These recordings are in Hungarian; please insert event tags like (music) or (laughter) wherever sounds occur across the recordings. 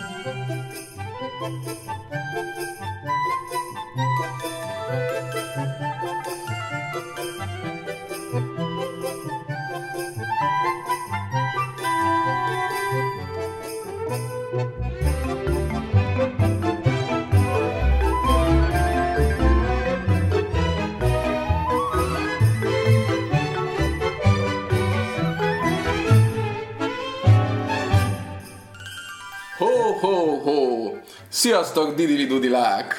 Thank you. Sziasztok, didili dudilák!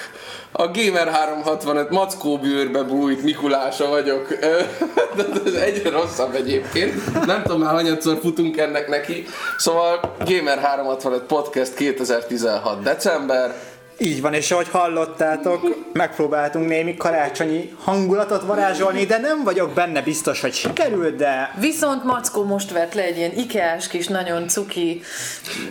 A Gamer 365 mackó bőrbe bújt Mikulása vagyok. Ö, (laughs) Ez egyre rosszabb egyébként. Nem tudom már hanyatszor futunk ennek neki. Szóval Gamer 365 Podcast 2016. december. Így van, és ahogy hallottátok, megpróbáltunk némi karácsonyi hangulatot varázsolni, de nem vagyok benne biztos, hogy sikerült, de Viszont Mackó most vett le egy ilyen ikeás kis, nagyon cuki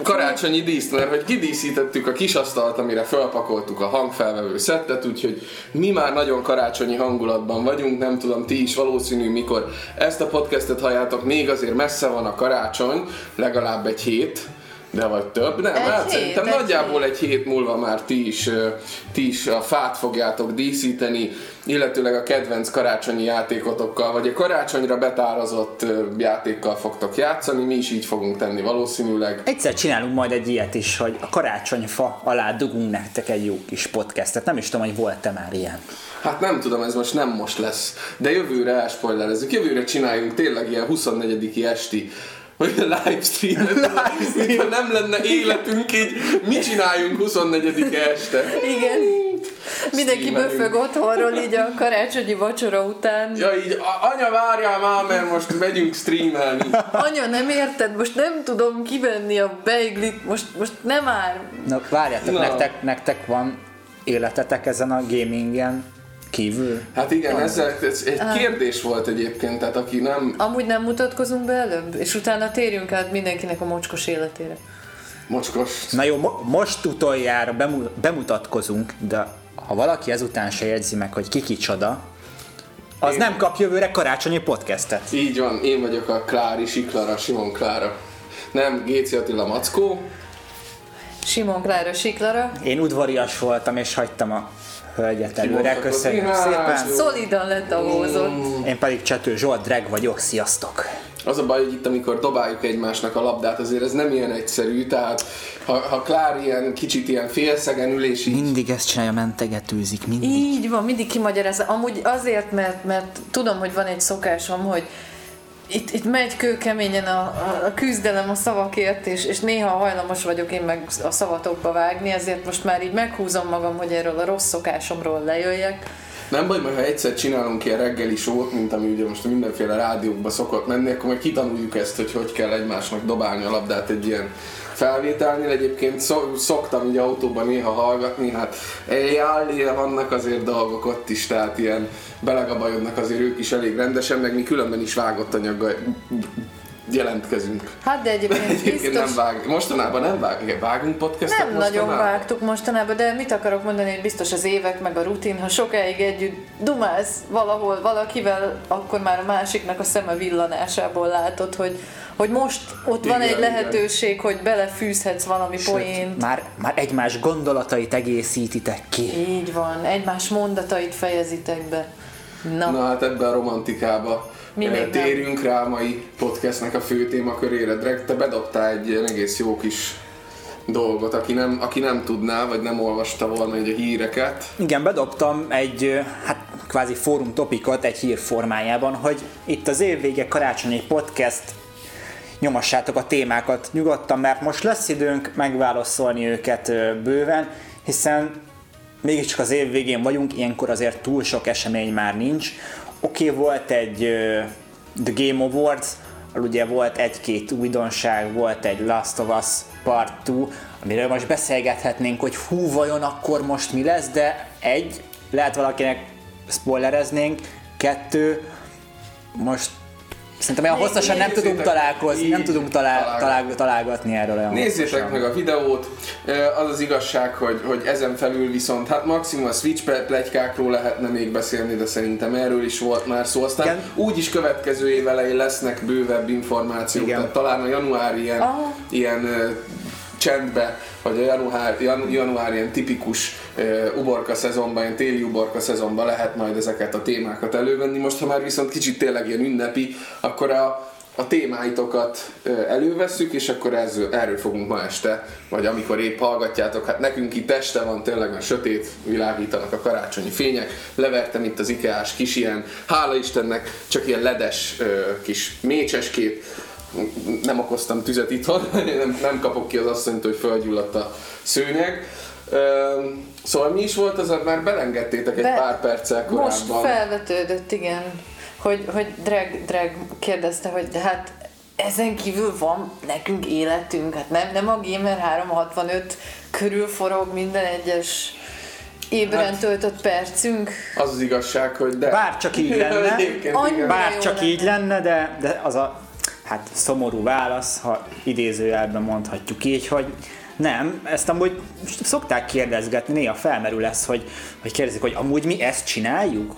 Karácsonyi díszt, mert hogy kidíszítettük a kisasztalt, amire felpakoltuk a hangfelvevő szettet, úgyhogy mi már nagyon karácsonyi hangulatban vagyunk, nem tudom, ti is valószínű, mikor ezt a podcastet halljátok, még azért messze van a karácsony, legalább egy hét, de vagy több, nem, Egy hát hét, szerintem egy nagyjából egy hét múlva már ti is, ti is a fát fogjátok díszíteni, illetőleg a kedvenc karácsonyi játékotokkal, vagy a karácsonyra betárazott játékkal fogtok játszani, mi is így fogunk tenni valószínűleg. egyszer csinálunk majd egy ilyet is, hogy a karácsonyfa alá dugunk nektek egy jó kis podcastet. Nem is tudom, hogy volt-e már ilyen. Hát nem tudom, ez most nem most lesz, de jövőre elspoilerezzük. Jövőre csináljunk tényleg ilyen 24. esti vagy livestream mintha nem lenne életünk így, mi csináljunk 24 este. Igen. Mindenki böfög otthonról így a karácsonyi vacsora után. Ja így, a- anya várjál már, mert most megyünk streamelni. Anya, nem érted? Most nem tudom kivenni a beiglit, most, most nem áll. Na, várjátok, Na. nektek, nektek van életetek ezen a gamingen kívül? Hát igen, ez, ez egy kérdés volt egyébként, tehát aki nem Amúgy nem mutatkozunk be előbb, és utána térjünk át mindenkinek a mocskos életére. mocskos. Na jó, mo- most utoljára bemu- bemutatkozunk, de ha valaki ezután se jegyzi meg, hogy ki kicsoda, az Én- nem kap jövőre karácsonyi podcastet. Így van, én vagyok a Klári Siklara, Simon Klára. Nem, Géci Attila Mackó. Simon Klára Siklara. Én udvarias voltam, és hagytam a hölgyet előre. Köszönjük szépen. Szolidan lett a hózott. Én pedig Csető Zsolt, drag vagyok, sziasztok! Az a baj, hogy itt amikor dobáljuk egymásnak a labdát, azért ez nem ilyen egyszerű, tehát ha, ha Klár ilyen kicsit ilyen félszegen ül és így Mindig ezt csinálja, mentegetőzik, mindig. Így van, mindig kimagyarázza. Amúgy azért, mert, mert tudom, hogy van egy szokásom, hogy itt, itt megy kőkeményen a, a, küzdelem a szavakért, és, és néha hajlamos vagyok én meg a szavatokba vágni, ezért most már így meghúzom magam, hogy erről a rossz szokásomról lejöjjek. Nem baj, mert ha egyszer csinálunk ilyen reggeli sót, mint ami ugye most mindenféle rádiókba szokott menni, akkor majd kitanuljuk ezt, hogy hogy kell egymásnak dobálni a labdát egy ilyen felvételnél. Egyébként szok, szoktam így autóban néha hallgatni, hát jár, vannak azért dolgok ott is, tehát ilyen belegabajodnak azért ők is elég rendesen, meg mi különben is vágott anyaggal jelentkezünk. Hát de egyébként (laughs) Egyébként biztos... nem vág, mostanában nem vág, vágunk podcastot Nem nagyon mostanában? vágtuk mostanában, de mit akarok mondani, hogy biztos az évek meg a rutin, ha sokáig együtt dumálsz valahol valakivel, akkor már a másiknak a szeme villanásából látod, hogy, hogy most ott van Igen, egy igen. lehetőség, hogy belefűzhetsz valami poént. Már, már egymás gondolatait egészítitek ki. Így van, egymás mondatait fejezitek be. Na, Na hát ebbe a romantikába Mi eh, még nem? térjünk rá a mai podcastnek a fő témakörére. Dreg, te bedobtál egy ilyen egész jó kis dolgot, aki nem, aki nem tudná, vagy nem olvasta volna így a híreket. Igen, bedobtam egy, ö, hát kvázi fórum topikot egy hír formájában, hogy itt az évvége karácsonyi podcast nyomassátok a témákat nyugodtan, mert most lesz időnk megválaszolni őket bőven, hiszen mégiscsak az év végén vagyunk, ilyenkor azért túl sok esemény már nincs. Oké, okay, volt egy ö, The Game Awards, ugye volt egy-két újdonság, volt egy Last of Us Part 2, amiről most beszélgethetnénk, hogy hú, vajon akkor most mi lesz, de egy, lehet valakinek spoilereznénk, kettő, most szerintem olyan hosszasan nem tudunk találkozni, nem tudunk talál, találgatni. talál, találgatni erről olyan Nézzétek hosszasan. meg a videót, az az igazság, hogy, hogy ezen felül viszont, hát maximum a Switch plegykákról lehetne még beszélni, de szerintem erről is volt már szó. Aztán Igen. úgyis következő év elején lesznek bővebb információk, Igen. tehát talán a januári ilyen, Aha. ilyen csendbe, vagy a január, jan, január ilyen tipikus uborka szezonban, ilyen téli uborka szezonban lehet majd ezeket a témákat elővenni. Most, ha már viszont kicsit tényleg ilyen ünnepi, akkor a, a témáitokat elővesszük, és akkor ez, erről fogunk ma este, vagy amikor épp hallgatjátok, hát nekünk itt este van, tényleg mert sötét, világítanak a karácsonyi fények, levertem itt az Ikeás kis ilyen, hála Istennek, csak ilyen ledes kis mécseskét, nem okoztam tüzet itthon, (laughs) nem, nem kapok ki az asszonyt, hogy felgyulladt a szőnyeg. Szóval mi is volt az, már belengedtétek egy Be, pár perccel korábban. Most felvetődött, igen hogy, hogy Drag, Drag kérdezte, hogy de hát ezen kívül van nekünk életünk, hát nem, nem a Gamer 365 körül forog minden egyes ébren hát, töltött percünk. Az az igazság, hogy de. Bár csak így lenne, (laughs) bár csak így lenne, de, de az a hát szomorú válasz, ha idézőjelben mondhatjuk így, hogy nem, ezt amúgy szokták kérdezgetni, néha felmerül lesz, hogy, hogy kérdezik, hogy amúgy mi ezt csináljuk?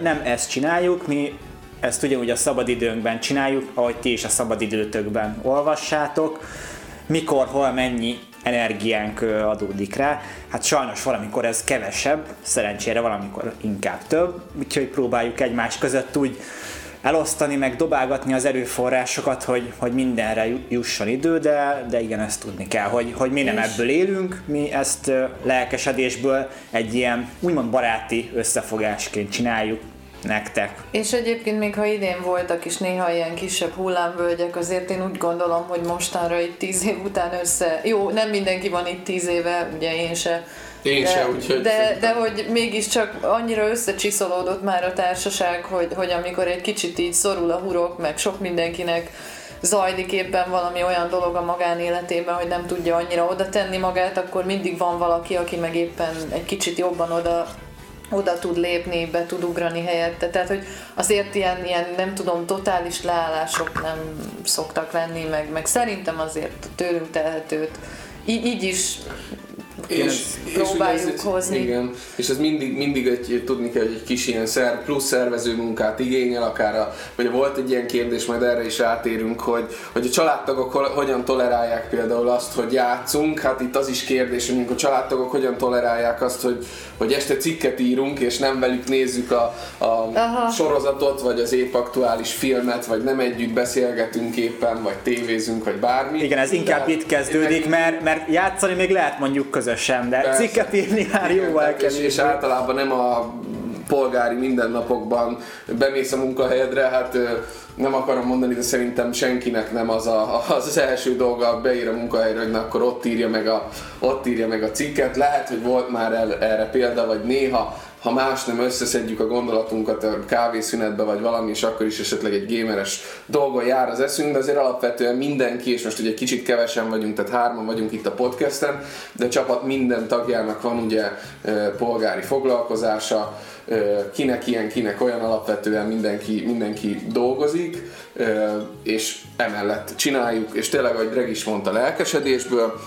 Nem ezt csináljuk, mi ezt ugyanúgy a szabadidőnkben csináljuk, ahogy ti is a szabadidőtökben olvassátok, mikor, hol, mennyi energiánk adódik rá. Hát sajnos valamikor ez kevesebb, szerencsére valamikor inkább több, úgyhogy próbáljuk egymás között úgy elosztani, meg dobálgatni az erőforrásokat, hogy, hogy mindenre jusson idő, de, de igen, ezt tudni kell, hogy, hogy mi nem és... ebből élünk, mi ezt lelkesedésből egy ilyen úgymond baráti összefogásként csináljuk, nektek. És egyébként még ha idén voltak is néha ilyen kisebb hullámvölgyek, azért én úgy gondolom, hogy mostanra itt tíz év után össze, jó, nem mindenki van itt tíz éve, ugye én se, én de, se, úgyhogy... De, de hogy mégiscsak annyira összecsiszolódott már a társaság, hogy, hogy amikor egy kicsit így szorul a hurok, meg sok mindenkinek zajlik éppen valami olyan dolog a magánéletében, hogy nem tudja annyira oda tenni magát, akkor mindig van valaki, aki meg éppen egy kicsit jobban oda oda tud lépni, be tud ugrani helyette. Tehát, hogy azért ilyen, ilyen nem tudom, totális leállások nem szoktak lenni, meg, meg szerintem azért tőlünk tehetőt így, így is és, próbáljuk és ez, hozni. Igen, és ez mindig, mindig egy, tudni kell, hogy egy kis ilyen szer, plusz szervező munkát igényel, akár a, vagy volt egy ilyen kérdés, majd erre is átérünk, hogy, hogy a családtagok hogyan tolerálják például azt, hogy játszunk, hát itt az is kérdés, hogy a családtagok hogyan tolerálják azt, hogy, hogy este cikket írunk, és nem velük nézzük a, a sorozatot, vagy az épp aktuális filmet, vagy nem együtt beszélgetünk éppen, vagy tévézünk, vagy bármi. Igen, ez inkább itt kezdődik, mert, mert játszani még lehet mondjuk közös sem, de Persze. cikket írni már jóval kell. És, és általában nem a polgári mindennapokban bemész a munkahelyedre, hát nem akarom mondani, de szerintem senkinek nem az a, az, az első dolga, beír a munkahelyre, hogy na, akkor ott írja, meg a, ott írja meg a cikket. Lehet, hogy volt már el, erre példa, vagy néha ha más nem összeszedjük a gondolatunkat a kávészünetbe vagy valami, és akkor is esetleg egy gameres dolgon jár az eszünk, de azért alapvetően mindenki, és most ugye kicsit kevesen vagyunk, tehát hárman vagyunk itt a podcasten, de a csapat minden tagjának van ugye polgári foglalkozása, kinek ilyen, kinek olyan, alapvetően mindenki, mindenki dolgozik, és emellett csináljuk, és tényleg, ahogy Greg is mondta, lelkesedésből,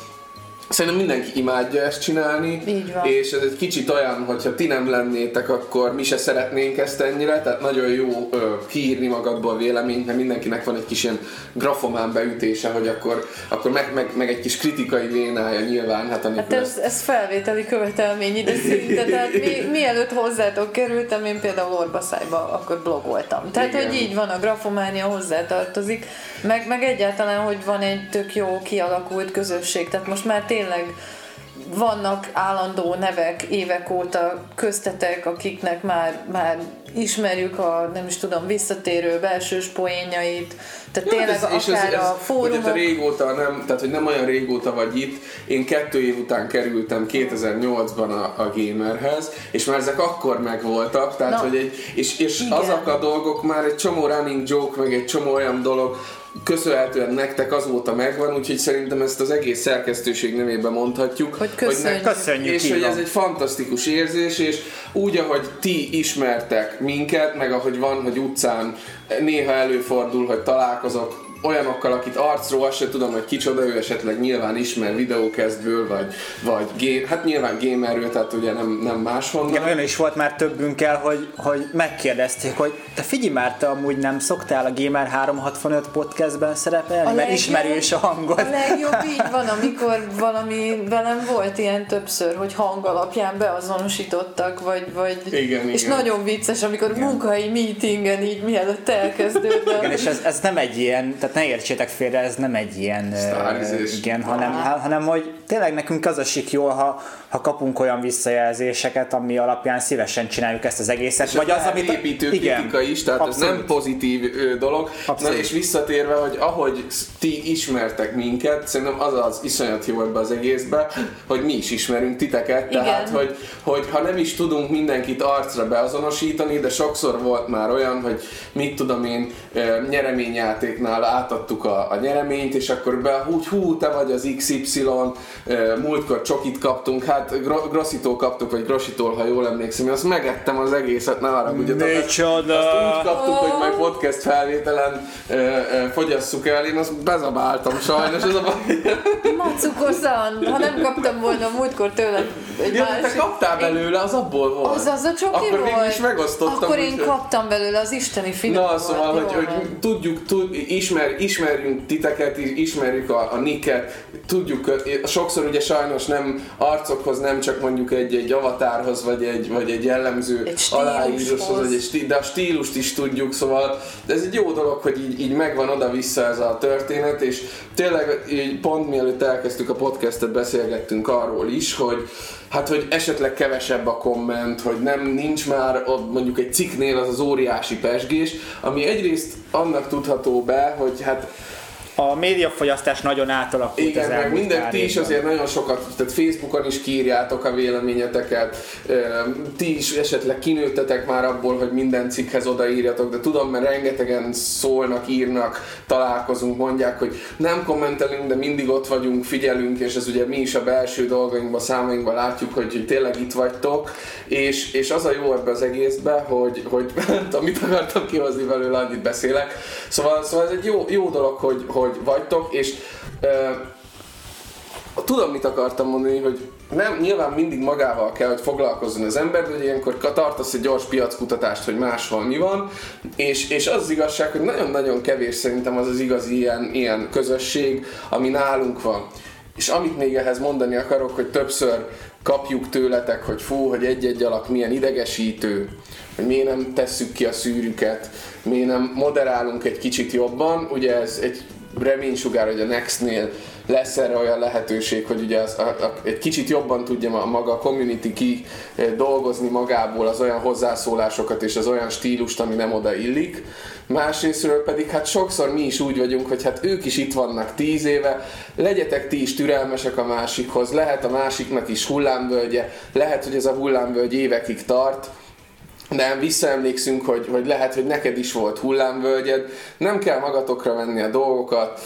Szerintem mindenki imádja ezt csinálni, Így van. és ez egy kicsit olyan, hogyha ti nem lennétek, akkor mi se szeretnénk ezt ennyire, tehát nagyon jó ö, kiírni magadból véleményt, mert mindenkinek van egy kis ilyen grafomán beütése, hogy akkor, akkor meg, meg, meg egy kis kritikai vénája nyilván. Hát, hát ez, ez felvételi követelmény ide szinte, tehát mi, (laughs) mielőtt hozzátok kerültem, én például Orbaszájba akkor blogoltam. Tehát, Igen. hogy így van, a grafománia hozzátartozik, meg, meg egyáltalán, hogy van egy tök jó kialakult közösség, tehát most már tényleg vannak állandó nevek évek óta köztetek, akiknek már, már ismerjük a, nem is tudom, visszatérő belsős poénjait, tehát ja, tényleg ez, akár ez, ez, a fórumok... Hogy régóta nem, tehát hogy nem olyan régóta vagy itt, én kettő év után kerültem 2008-ban a, a gamerhez, és már ezek akkor megvoltak, tehát Na, hogy egy, és, és azok a dolgok már egy csomó running joke, meg egy csomó olyan dolog, köszönhetően nektek azóta megvan, úgyhogy szerintem ezt az egész szerkesztőség nevében mondhatjuk. Hogy köszönjük. Hogy, köszönjük és hogy ez egy fantasztikus érzés, és úgy, ahogy ti ismertek minket, meg ahogy van, hogy utcán néha előfordul, hogy találkozok olyanokkal, akit arcról azt se tudom, hogy kicsoda, ő esetleg nyilván ismer videókezdből, vagy, vagy game, hát nyilván gamerről, tehát ugye nem, nem máshonnan. Igen, olyan is volt már többünkkel, hogy, hogy megkérdezték, hogy te figyelj már, te amúgy nem szoktál a Gamer 365 podcastben szerepelni, a mert legjobb, ismerős a hangod. A legjobb így van, amikor valami velem volt ilyen többször, hogy hang alapján beazonosítottak, vagy, vagy igen, és igen. nagyon vicces, amikor igen. munkai meetingen így mielőtt elkezdődne. Igen, és ez, ez nem egy ilyen, tehát ne értsétek félre, ez nem egy ilyen, uh, igen, hanem, hanem hogy tényleg nekünk az a sik jól, ha, ha kapunk olyan visszajelzéseket, ami alapján szívesen csináljuk ezt az egészet. És vagy az, amit építő igen, kritika is, tehát abszolút. ez nem pozitív ö, dolog. Abszolút. Na és visszatérve, hogy ahogy ti ismertek minket, szerintem az az iszonyat jó ebbe az egészbe, hogy mi is ismerünk titeket, igen. tehát hogy, hogy ha nem is tudunk mindenkit arcra beazonosítani, de sokszor volt már olyan, hogy mit tudom én, nyereményjátéknál átadtuk a, a nyereményt, és akkor be, úgy hú, te vagy az XY, múltkor csokit kaptunk, hát grosszitól kaptuk, vagy grossitól, ha jól emlékszem, én azt megettem az egészet, ne arra ugye. Micsoda! Azt úgy kaptuk, hogy majd podcast felvételen ö, ö, fogyasszuk el, én azt bezabáltam sajnos, ez a baj. Macukosan, ha nem kaptam volna múltkor tőle egy ja, másik... te kaptál belőle, az abból volt. Az az a csoki Akkor volt. is megosztottam. Akkor én úgy, kaptam belőle, az isteni finom Na, szóval, hogy, hogy tudjuk, tud, ismer, ismerjünk titeket, ismerjük a, a niket, tudjuk, sokszor ugye sajnos nem arcokhoz, nem csak mondjuk egy, egy avatárhoz, vagy egy, vagy egy jellemző egy aláíráshoz, vagy egy stíl, de a stílust is tudjuk, szóval ez egy jó dolog, hogy így, így megvan oda-vissza ez a történet, és tényleg így pont mielőtt elkezdtük a podcastet, beszélgettünk arról is, hogy hát hogy esetleg kevesebb a komment, hogy nem nincs már mondjuk egy cikknél az az óriási pesgés, ami egyrészt annak tudható be, hogy hát a médiafogyasztás nagyon átalakult Igen, meg minden ti is azért nagyon sokat, tehát Facebookon is kírjátok a véleményeteket, ti is esetleg kinőttetek már abból, hogy minden cikkhez odaírjatok, de tudom, mert rengetegen szólnak, írnak, találkozunk, mondják, hogy nem kommentelünk, de mindig ott vagyunk, figyelünk, és ez ugye mi is a belső dolgainkban, számainkban látjuk, hogy, hogy tényleg itt vagytok, és, és az a jó ebbe az egészbe, hogy, hogy (laughs) nem tudom, mit akartam kihozni belőle, annyit beszélek. Szóval, szóval ez egy jó, jó dolog, hogy, hogy hogy vagytok, és uh, tudom, mit akartam mondani, hogy nem, nyilván mindig magával kell, hogy foglalkozzon az ember, de hogy ilyenkor tartasz egy gyors piackutatást, hogy máshol mi van, és, és az, az igazság, hogy nagyon-nagyon kevés szerintem az az igazi ilyen, ilyen közösség, ami nálunk van. És amit még ehhez mondani akarok, hogy többször kapjuk tőletek, hogy fú, hogy egy-egy alak milyen idegesítő, hogy miért nem tesszük ki a szűrüket, miért nem moderálunk egy kicsit jobban. Ugye ez egy reménysugár, hogy a Nextnél lesz erre olyan lehetőség, hogy ugye az, a, a, egy kicsit jobban tudja a maga a community ki eh, dolgozni magából az olyan hozzászólásokat és az olyan stílust, ami nem oda illik. Másrésztről pedig hát sokszor mi is úgy vagyunk, hogy hát ők is itt vannak tíz éve, legyetek ti is türelmesek a másikhoz, lehet a másiknak is hullámvölgye, lehet, hogy ez a hullámvölgy évekig tart, de visszaemlékszünk, hogy, hogy lehet, hogy neked is volt hullámvölgyed, nem kell magatokra venni a dolgokat,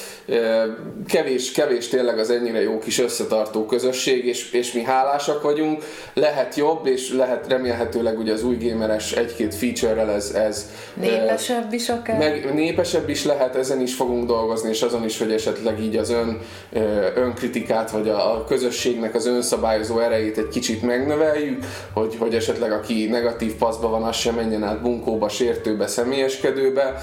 kevés, kevés tényleg az ennyire jó kis összetartó közösség, és, és mi hálásak vagyunk, lehet jobb, és lehet remélhetőleg ugye az új gameres egy-két feature-rel ez, ez népesebb is akár. Meg népesebb is lehet, ezen is fogunk dolgozni, és azon is, hogy esetleg így az ön, önkritikát, vagy a, a közösségnek az önszabályozó erejét egy kicsit megnöveljük, hogy, hogy esetleg aki negatív paszba van, az sem menjen át bunkóba, sértőbe, személyeskedőbe,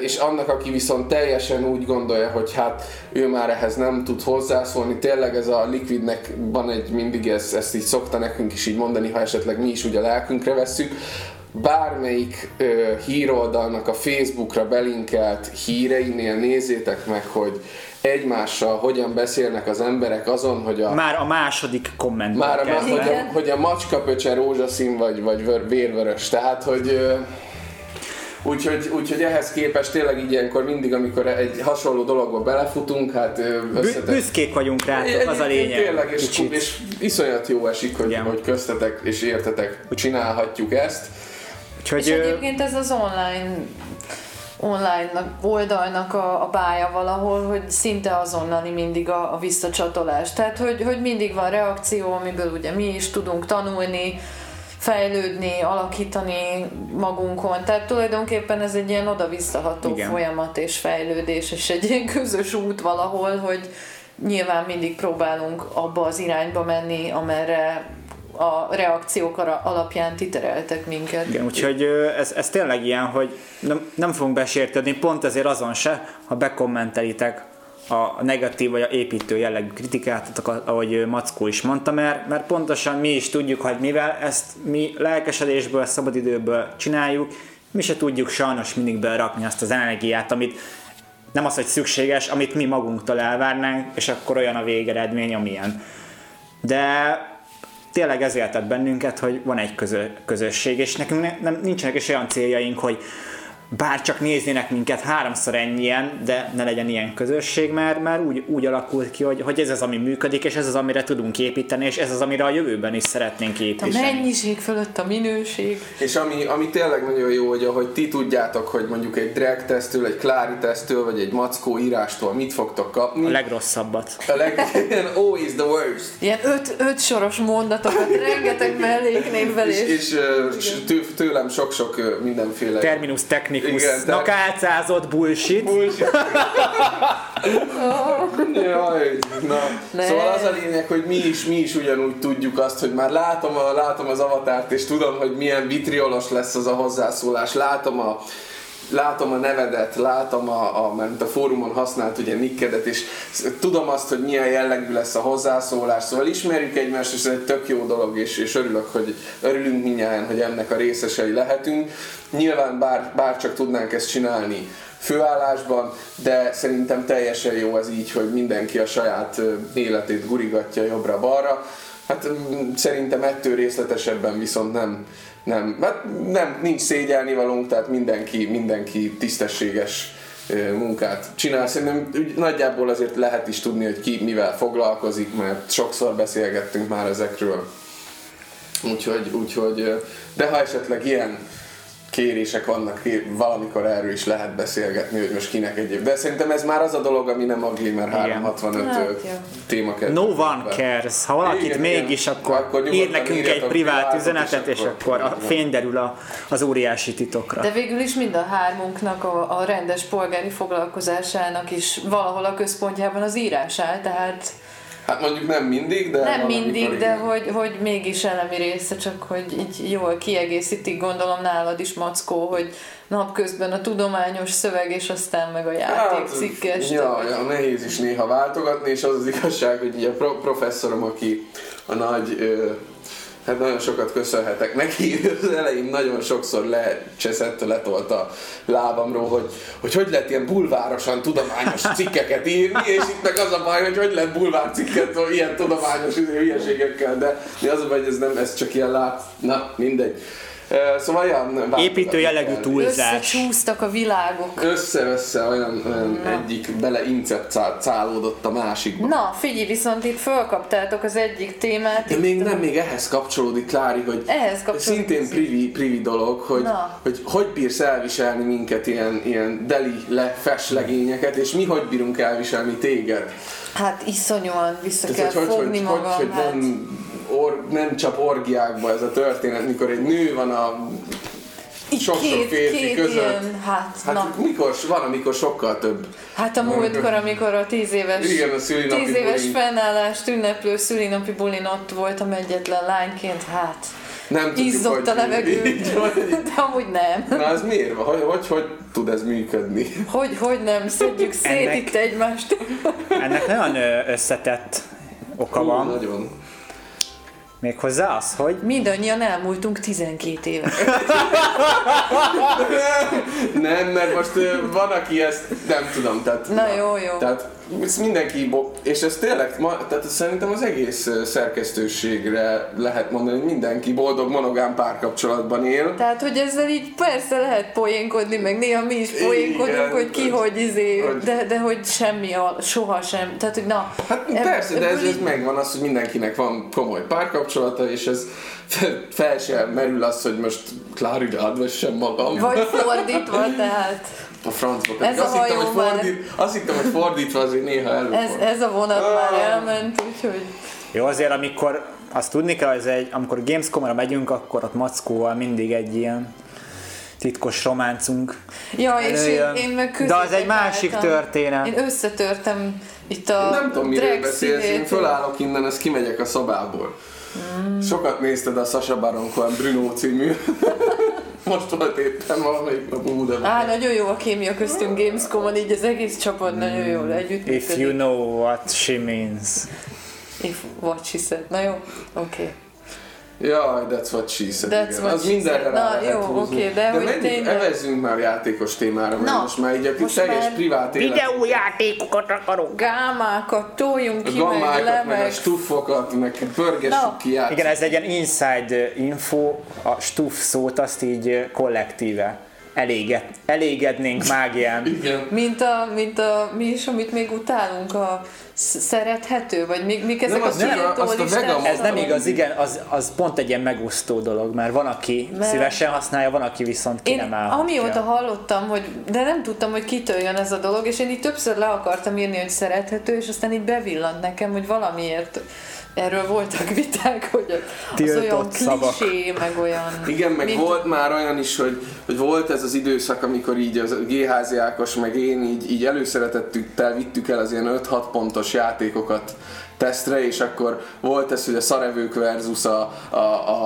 és annak, aki viszont teljesen úgy gondolja, hogy hát ő már ehhez nem tud hozzászólni, tényleg ez a Liquidnek van egy mindig, ezt, ezt így szokta nekünk is így mondani, ha esetleg mi is úgy a lelkünkre vesszük, bármelyik ö, híroldalnak a Facebookra belinkelt híreinél nézzétek meg, hogy egymással hogyan beszélnek az emberek azon, hogy a... Már a második komment. Már a, hogy, a, hogy a macska pöcse rózsaszín vagy, vagy vérvörös. Tehát, hogy... Úgyhogy, úgyhogy ehhez képest tényleg így ilyenkor mindig, amikor egy hasonló dologba belefutunk, hát összetek... Büszkék vagyunk rá, az a lényeg. Tényleg, és, és iszonyat jó esik, hogy, hogy köztetek és értetek, hogy csinálhatjuk ezt. Úgyhogy, és egyébként ez az online online oldalnak a, a bája valahol, hogy szinte azonnali mindig a, a visszacsatolás. Tehát, hogy, hogy mindig van reakció, amiből ugye mi is tudunk tanulni, fejlődni, alakítani magunkon. Tehát tulajdonképpen ez egy ilyen oda-visszaható Igen. folyamat és fejlődés, és egy ilyen közös út valahol, hogy nyilván mindig próbálunk abba az irányba menni, amerre a reakciók alapján titereltek minket. Igen, úgyhogy ez, ez tényleg ilyen, hogy nem, nem fogunk besértődni, pont ezért azon se, ha bekommentelitek a negatív vagy a építő jellegű kritikát, ahogy Mackó is mondta, mert, mert pontosan mi is tudjuk, hogy mivel ezt mi lelkesedésből, szabadidőből csináljuk, mi se tudjuk sajnos mindig berakni azt az energiát, amit nem az, hogy szükséges, amit mi magunktól elvárnánk, és akkor olyan a végeredmény, amilyen. De tényleg ez éltet bennünket, hogy van egy közö, közösség, és nekünk ne, nem, nincsenek is olyan céljaink, hogy bár csak néznének minket háromszor ennyien, de ne legyen ilyen közösség, mert már úgy, úgy alakult ki, hogy, hogy ez az, ami működik, és ez az, amire tudunk építeni, és ez az, amire a jövőben is szeretnénk A építeni. mennyiség fölött a minőség. És ami, ami tényleg nagyon jó, hogy ahogy ti tudjátok, hogy mondjuk egy drag tesztől, egy klári tesztől, vagy egy mackó írástól mit fogtok kapni. A legrosszabbat. a leg... (laughs) is the worst. Ilyen öt, öt soros mondatokat, rengeteg melléknévvel És, és, és tő- tőlem sok-sok mindenféle... Terminus technicus, Igen, Igen, tehát- nakálcázott bullshit. (laughs) Jaj, na. Ne. Szóval az a lényeg, hogy mi is, mi is ugyanúgy tudjuk azt, hogy már látom, a, látom az avatárt, és tudom, hogy milyen vitriolos lesz az a hozzászólás, látom a látom a nevedet, látom a, a, mert a fórumon használt ugye nikkedet, és tudom azt, hogy milyen jellegű lesz a hozzászólás, szóval ismerjük egymást, és ez egy tök jó dolog, és, és örülök, hogy örülünk minnyáján, hogy ennek a részesei lehetünk. Nyilván bár, bár csak tudnánk ezt csinálni főállásban, de szerintem teljesen jó az így, hogy mindenki a saját életét gurigatja jobbra-balra. Hát mm, szerintem ettől részletesebben viszont nem, nem, hát nem, nincs szégyelni valónk, tehát mindenki, mindenki tisztességes munkát csinál. Szerintem úgy nagyjából azért lehet is tudni, hogy ki mivel foglalkozik, mert sokszor beszélgettünk már ezekről. Úgyhogy, úgyhogy de ha esetleg ilyen kérések vannak, valamikor erről is lehet beszélgetni, hogy most kinek egyéb. De szerintem ez már az a dolog, ami nem a Glimmer 365 Hát, téma No one cares. Ha valakit Igen, mégis, igen. akkor, Akkor ír nekünk egy privát üzenetet, és és akkor- akkor a fény derül a, az óriási titokra. De végül is mind a hármunknak a, a rendes polgári foglalkozásának is valahol a központjában az írás áll, tehát Hát mondjuk nem mindig, de nem mindig, de hogy, hogy mégis elemi része, csak hogy így jól kiegészítik, gondolom nálad is Mackó, hogy napközben a tudományos szöveg, és aztán meg a játékcikkes. Hát, ja, ja, nehéz is néha váltogatni, és az az igazság, hogy a pro- professzorom, aki a nagy, ö, hát nagyon sokat köszönhetek neki, az elején nagyon sokszor lecseszett, letolt a lábamról, hogy, hogy hogy lehet ilyen bulvárosan tudományos cikkeket írni, és itt meg az a baj, hogy hogy lehet bulvár cikket ilyen tudományos hülyeségekkel, de az a baj, hogy ez nem, ez csak ilyen lát, na mindegy. Szóval váltogatni Építő jellegű túlzás. Összecsúsztak a világok. Össze-össze olyan, olyan egyik beleinceptálódott a másikba. Na, figyelj, viszont itt fölkaptátok az egyik témát. De még nem, még ehhez kapcsolódik, Klári, hogy Ehhez kapcsolódik szintén privi, privi dolog, hogy, Na. hogy hogy bírsz elviselni minket ilyen, ilyen deli le legényeket, és mi hogy bírunk elviselni téged. Hát iszonyúan vissza Tehát, kell fogni hogy, magam. hogy, hogy hát. nem, or, nem csap orgiákba ez a történet, mikor egy nő van a sok-sok két, férfi két között. ilyen, hát, Hát na. mikor, van, amikor sokkal több. Hát a múltkor, amikor a tíz éves, Igen, a tíz éves bulin. fennállást ünneplő szülinapi bulin ott voltam egyetlen lányként, hát Nem tudjuk, izzott hogy a levegő, (laughs) de amúgy nem. Na ez miért van? Hogy, hogy, hogy tud ez működni? Hogy, hogy nem, szedjük szét Ennek- itt egymást. Ennek nagyon összetett oka Hú, van. Nagyon. Méghozzá az, hogy Mindannyian elmúltunk 12 éve. Nem, mert most van, aki ezt nem tudom, tehát... Na jó, jó. Tehát ez mindenki, és ez tényleg, tehát szerintem az egész szerkesztőségre lehet mondani, hogy mindenki boldog monogám párkapcsolatban él. Tehát, hogy ezzel így persze lehet poénkodni, meg néha mi is poénkodunk, Igen, hogy ki hogy- izé, hogy- de, de hogy semmi, a, soha sem. Tehát, hogy na. Hát ebb- persze, de ez, ez így- megvan az, hogy mindenkinek van komoly párkapcsolata, és ez fel, sem merül az, hogy most Klári rád vessem magam. Vagy fordítva, tehát A francba. Ez Pedig a azt, hittem, hogy már- fordít, azt hittem, hogy fordítva azért néha ez, előfordul. ez a vonat már Ah. elment, úgyhogy Jó, azért amikor azt tudni kell, hogy egy, amikor Gamescom-ra megyünk, akkor ott Mackóval mindig egy ilyen titkos románcunk Ja, és én, én meg De az egy másik középen történet. Én összetörtem itt a Nem tudom, miről beszélsz, én fölállok innen, ezt kimegyek a szobából. Sokat nézted a Sasha Baron Cohen Bruno című. Most volt éppen valamelyik nap Múdában. Á, nagyon jó a kémia köztünk Gamescom-on, így az egész csapat nagyon jól együtt If you know what she means. If what she said. Na jó, oké. Okay. Jaj, that's what she said. That's igen. what az she mindenre said. rá Na, lehet jó, húzni. oké, de hogy menjünk, tényleg- evezzünk már játékos témára, mert Na, most már így a teljes privát élet. Videójátékokat akarok! Gámákat toljunk A ki, meg gammákat, le, meg a meg... stuffokat, meg pörgessük ki játszani. Igen, ez egy ilyen inside info, a stuff szót azt így kollektíve eléged, elégednénk mágián. Igen. Mint a, mint a, mi is, amit még utálunk, a sz- szerethető, vagy mi, mik ezek Nem, a nem, azt a Ez nem igaz, igen, az, az pont egy ilyen megosztó dolog, mert van, aki Mert- szívesen használja, van, aki viszont ki Én nem állhatja. amióta hallottam, hogy, de nem tudtam, hogy kitől jön ez a dolog, és én így többször le akartam írni, hogy szerethető, és aztán így bevillant nekem, hogy valamiért erről voltak viták, hogy az Tiltott olyan szavak. klisé, meg olyan... Igen, meg mint- volt már olyan is, hogy, hogy volt ez az időszak, amikor így az GHZ Ákos, meg én így, így előszeretettükkel vittük el az ilyen 5-6 pontos játékokat tesztre, és akkor volt ez, hogy a szarevők versus a, a,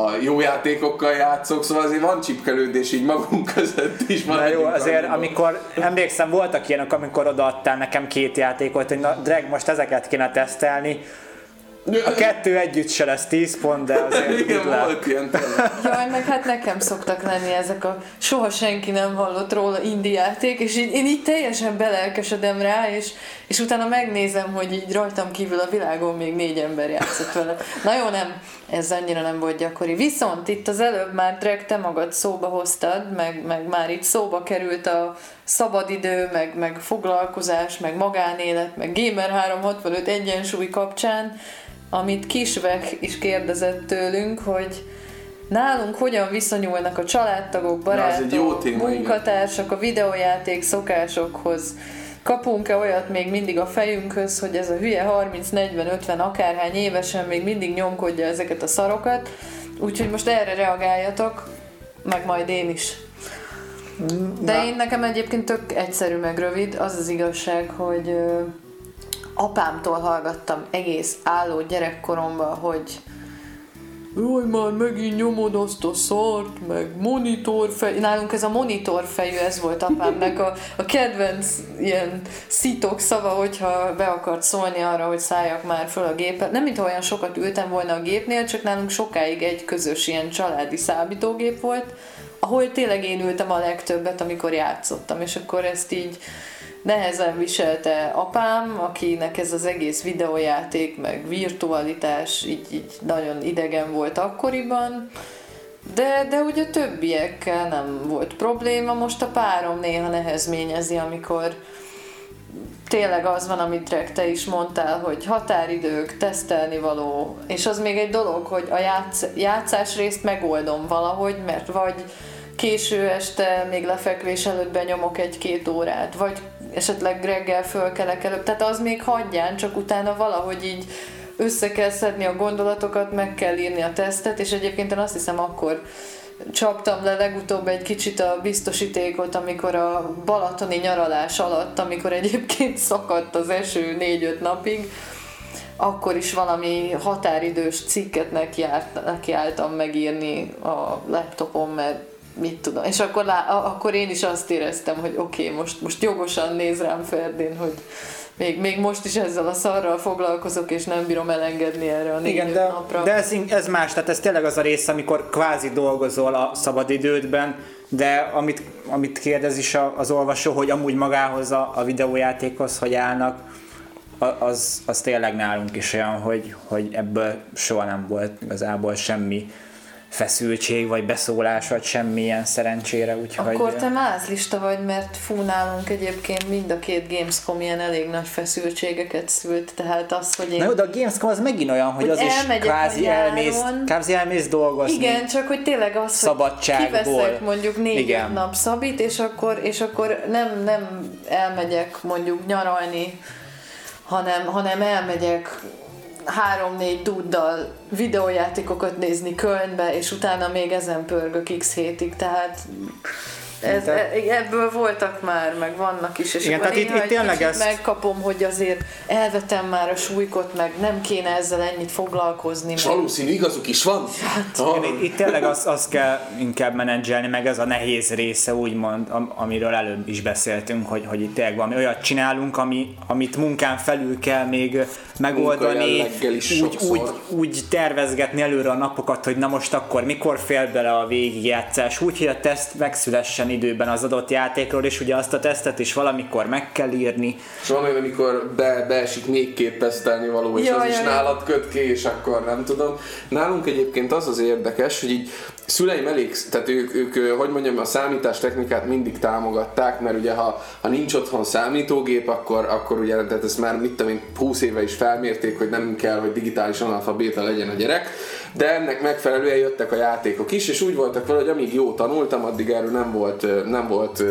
a jó játékokkal játszók, szóval azért van csipkelődés így magunk között is. Na jó, azért annyiban. amikor, emlékszem, voltak ilyenek, amikor odaadtál nekem két játékot, hogy na, Drag, most ezeket kéne tesztelni. A kettő együtt se lesz 10 pont, de azért Igen, volt ilyen. Jaj, meg hát nekem szoktak lenni ezek a soha senki nem hallott róla indie játék, és így, én így teljesen belelkesedem rá, és, és utána megnézem, hogy így rajtam kívül a világon még négy ember játszott vele. Na jó, nem, ez annyira nem volt gyakori. Viszont itt az előbb már Drag, te magad szóba hoztad, meg, meg már itt szóba került a szabadidő, meg, meg foglalkozás, meg magánélet, meg Gamer 365 egyensúly kapcsán, amit Kisvek is kérdezett tőlünk, hogy nálunk hogyan viszonyulnak a családtagok, barátok, jó téma, igen. munkatársak a videójáték szokásokhoz. Kapunk-e olyat még mindig a fejünkhöz, hogy ez a hülye 30-40-50 akárhány évesen még mindig nyomkodja ezeket a szarokat, úgyhogy most erre reagáljatok, meg majd én is. De Na. én nekem egyébként tök egyszerű meg rövid, az az igazság, hogy apámtól hallgattam egész álló gyerekkoromban, hogy Jaj, már megint nyomod azt a szart, meg monitorfej. Nálunk ez a monitorfejű, ez volt apámnak a, a kedvenc ilyen szitok szava, hogyha be akart szólni arra, hogy szálljak már föl a gépet. Nem mintha olyan sokat ültem volna a gépnél, csak nálunk sokáig egy közös ilyen családi számítógép volt, ahol tényleg én ültem a legtöbbet, amikor játszottam, és akkor ezt így nehezen viselte apám, akinek ez az egész videójáték, meg virtualitás így, így nagyon idegen volt akkoriban, de, de ugye a többiekkel nem volt probléma, most a párom néha nehezményezi, amikor tényleg az van, amit Drek, te is mondtál, hogy határidők, tesztelni való, és az még egy dolog, hogy a játsz, játszás részt megoldom valahogy, mert vagy késő este, még lefekvés előtt benyomok egy-két órát, vagy esetleg reggel fölkelek előbb, tehát az még hagyján, csak utána valahogy így össze kell szedni a gondolatokat, meg kell írni a tesztet, és egyébként én azt hiszem akkor csaptam le legutóbb egy kicsit a biztosítékot, amikor a balatoni nyaralás alatt, amikor egyébként (laughs) szakadt az eső négy-öt napig, akkor is valami határidős cikket nekiálltam megírni a laptopon, mert mit tudom. És akkor, lá, akkor én is azt éreztem, hogy oké, okay, most, most jogosan néz rám Ferdén, hogy még, még most is ezzel a szarral foglalkozok, és nem bírom elengedni erre a Igen, de, napra. de ez, ez más, tehát ez tényleg az a rész, amikor kvázi dolgozol a szabadidődben, de amit, amit kérdez is a- az olvasó, hogy amúgy magához a, a videójátékhoz, hogy állnak, az, az tényleg nálunk is olyan, hogy, hogy ebből soha nem volt igazából semmi feszültség, vagy beszólás, vagy semmilyen szerencsére, úgyhogy... Akkor te mázlista vagy, mert fú, nálunk egyébként mind a két Gamescom ilyen elég nagy feszültségeket szült, tehát az, hogy én... Na jó, de a Gamescom az megint olyan, hogy, Hogy az is kvázi elmész, kvázi elmész dolgozni. Igen, csak hogy tényleg az, hogy kiveszek mondjuk négy Igen. nap szabit, és akkor, és akkor nem, nem elmegyek mondjuk nyaralni, hanem, hanem elmegyek három-négy duddal videójátékokat nézni Kölnbe, és utána még ezen pörgök x hétig, tehát ez, e, ebből voltak már, meg vannak is, és Igen, akkor tehát itt- itt tényleg ezt- megkapom, hogy azért elvetem már a súlykot, meg nem kéne ezzel ennyit foglalkozni. És Meg. valószínű igazuk is van. Hát, Ah. Itt, itt tényleg azt az kell inkább menedzselni, meg ez a nehéz része, úgymond, am, amiről előbb is beszéltünk, hogy, hogy itt tényleg valami olyat csinálunk, ami, amit munkán felül kell még megoldani, is úgy, úgy, úgy tervezgetni előre a napokat, hogy na most akkor mikor fél bele a végigjátszás, úgy, hogy a teszt megszülessen időben az adott játékról, és ugye azt a tesztet is valamikor meg kell írni. És van olyan, amikor be, beesik még két tesztelni való, és Ja, az ja, is ja. nálad köt ki, és akkor nem tudom. Nálunk egyébként az az érdekes, hogy így szüleim elég, tehát ők, ők, hogy mondjam, a számítástechnikát mindig támogatták, mert ugye ha, ha nincs otthon számítógép, akkor, akkor ugye, tehát ezt már mit tudom én, 20 éve is felmérték, hogy nem kell, hogy digitális analfabéta legyen a gyerek, de ennek megfelelően jöttek a játékok is, és úgy voltak vele, hogy amíg jó tanultam, addig erről nem volt, nem volt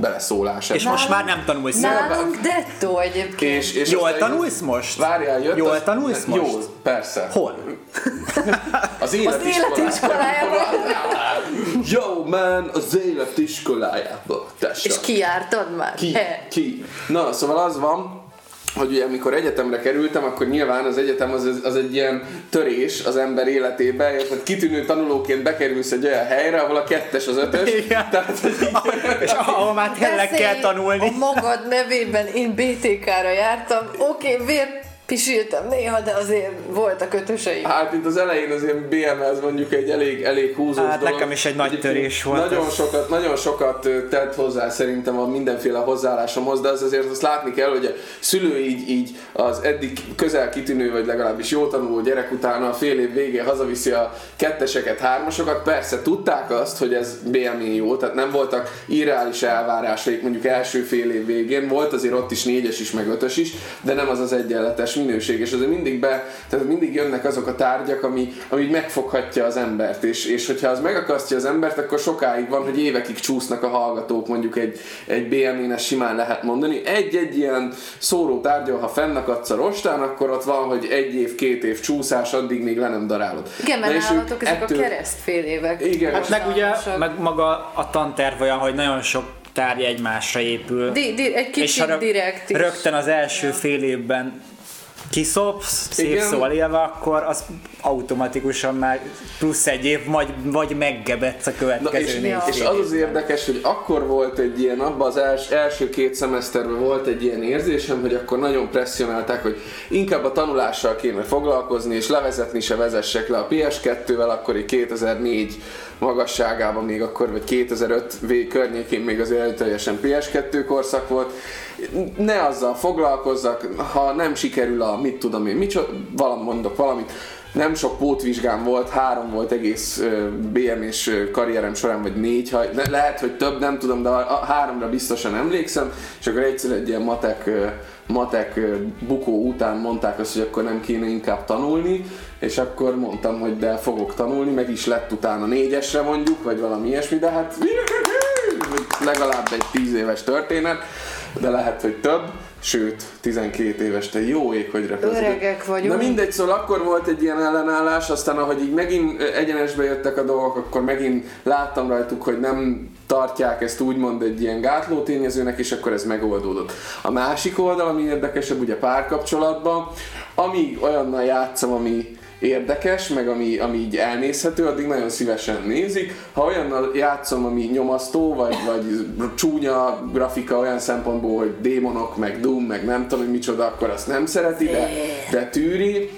beleszólás. És most már nem tanulsz. Nálunk dettó egyébként. És, és Jól tanulsz most? Várjál, jött Jól az- tanulsz most? Jó, persze. Hol? Az életiskolájában. életiskolájában. Yo man, az életiskolájában. Tessa. És kijártad már? Ki? Ki? Na, szóval az van, hogy ugye amikor egyetemre kerültem, akkor nyilván az egyetem az, az egy ilyen törés az ember életébe, és hát kitűnő tanulóként bekerülsz egy olyan helyre, ahol a kettes az ötös. Igen. Tehát, hogy így, (laughs) És ahol már tényleg kell tanulni. A magad nevében én BTK-ra jártam, oké, okay, vért pisiltem néha, de azért voltak ötöseim. Hát itt az elején az ilyen BMS mondjuk egy elég, elég húzós Hát dolog. nekem is egy nagy törés volt Nagyon ez. sokat, nagyon sokat tett hozzá szerintem a mindenféle hozzáállásomhoz, de az azért azt látni kell, hogy a szülő így, így az eddig közel kitűnő, vagy legalábbis jó tanuló gyerek utána a fél év végén hazaviszi a ketteseket, hármasokat. Persze tudták azt, hogy ez BMI jó, tehát nem voltak irreális elvárásaik mondjuk első fél év végén, volt azért ott is négyes is, meg ötös is, de nem az az egyenletes minőség, és azért mindig be, tehát mindig jönnek azok a tárgyak, ami, ami megfoghatja az embert, és, és hogyha az megakasztja az embert, akkor sokáig van, hogy évekig csúsznak a hallgatók, mondjuk egy, egy BMI-nes simán lehet mondani. Egy-egy ilyen szóró tárgyal, ha fennakadsz a rostán, akkor ott van, hogy egy év, két év csúszás, addig még le nem darálod. Igen, mert és nálatok ezek ettől- a keresztfél évek. Igen. Hát meg ugye, meg maga a tanterv olyan, hogy nagyon sok tárgy egymásra épül. Di, di, egy kicsit ha rög- direkt is. rögtön az első fél évben kiszopsz, szép Igen. szóval élve, akkor az automatikusan már plusz egy év, vagy, vagy meggebetsz a Na, következő és, négy és fél az az érdekes, hogy akkor volt egy ilyen, abban az els, első két szemeszterben volt egy ilyen érzésem, hogy akkor nagyon presszionálták, hogy inkább a tanulással kéne foglalkozni, és levezetni se vezessek le a PS2-vel, akkor egy 2004 magasságában még akkor, vagy 2005 vég környékén még azért teljesen PS2 korszak volt. Ne azzal foglalkozzak, ha nem sikerül a, mit tudom én, micsoda, valam mondok valamit, nem sok pótvizsgám volt, három volt egész BM és karrierem során, vagy négy, ha, ne, lehet, hogy több, nem tudom, de a, háromra biztosan emlékszem, és akkor egyszer egy ilyen matek, matek bukó után mondták azt, hogy akkor nem kéne inkább tanulni, és akkor mondtam, hogy de fogok tanulni, meg is lett utána négyesre mondjuk, vagy valami ilyesmi, de hát (laughs) legalább egy tíz éves történet, de lehet, hogy több, sőt, 12 éves, te jó ég, hogy repülsz. Öregek vagyunk. Na mindegy, szóval akkor volt egy ilyen ellenállás, aztán ahogy így megint egyenesbe jöttek a dolgok, akkor megint láttam rajtuk, hogy nem tartják ezt úgymond egy ilyen gátló tényezőnek, és akkor ez megoldódott. A másik oldal, ami érdekesebb, ugye párkapcsolatban, amíg olyannal játszom, ami érdekes, meg ami, ami így elnézhető, addig nagyon szívesen nézik. Ha olyannal játszom, ami nyomasztó, vagy, vagy csúnya grafika olyan szempontból, hogy démonok, meg Doom, meg nem tudom, hogy micsoda, akkor azt nem szereti, de, de tűri.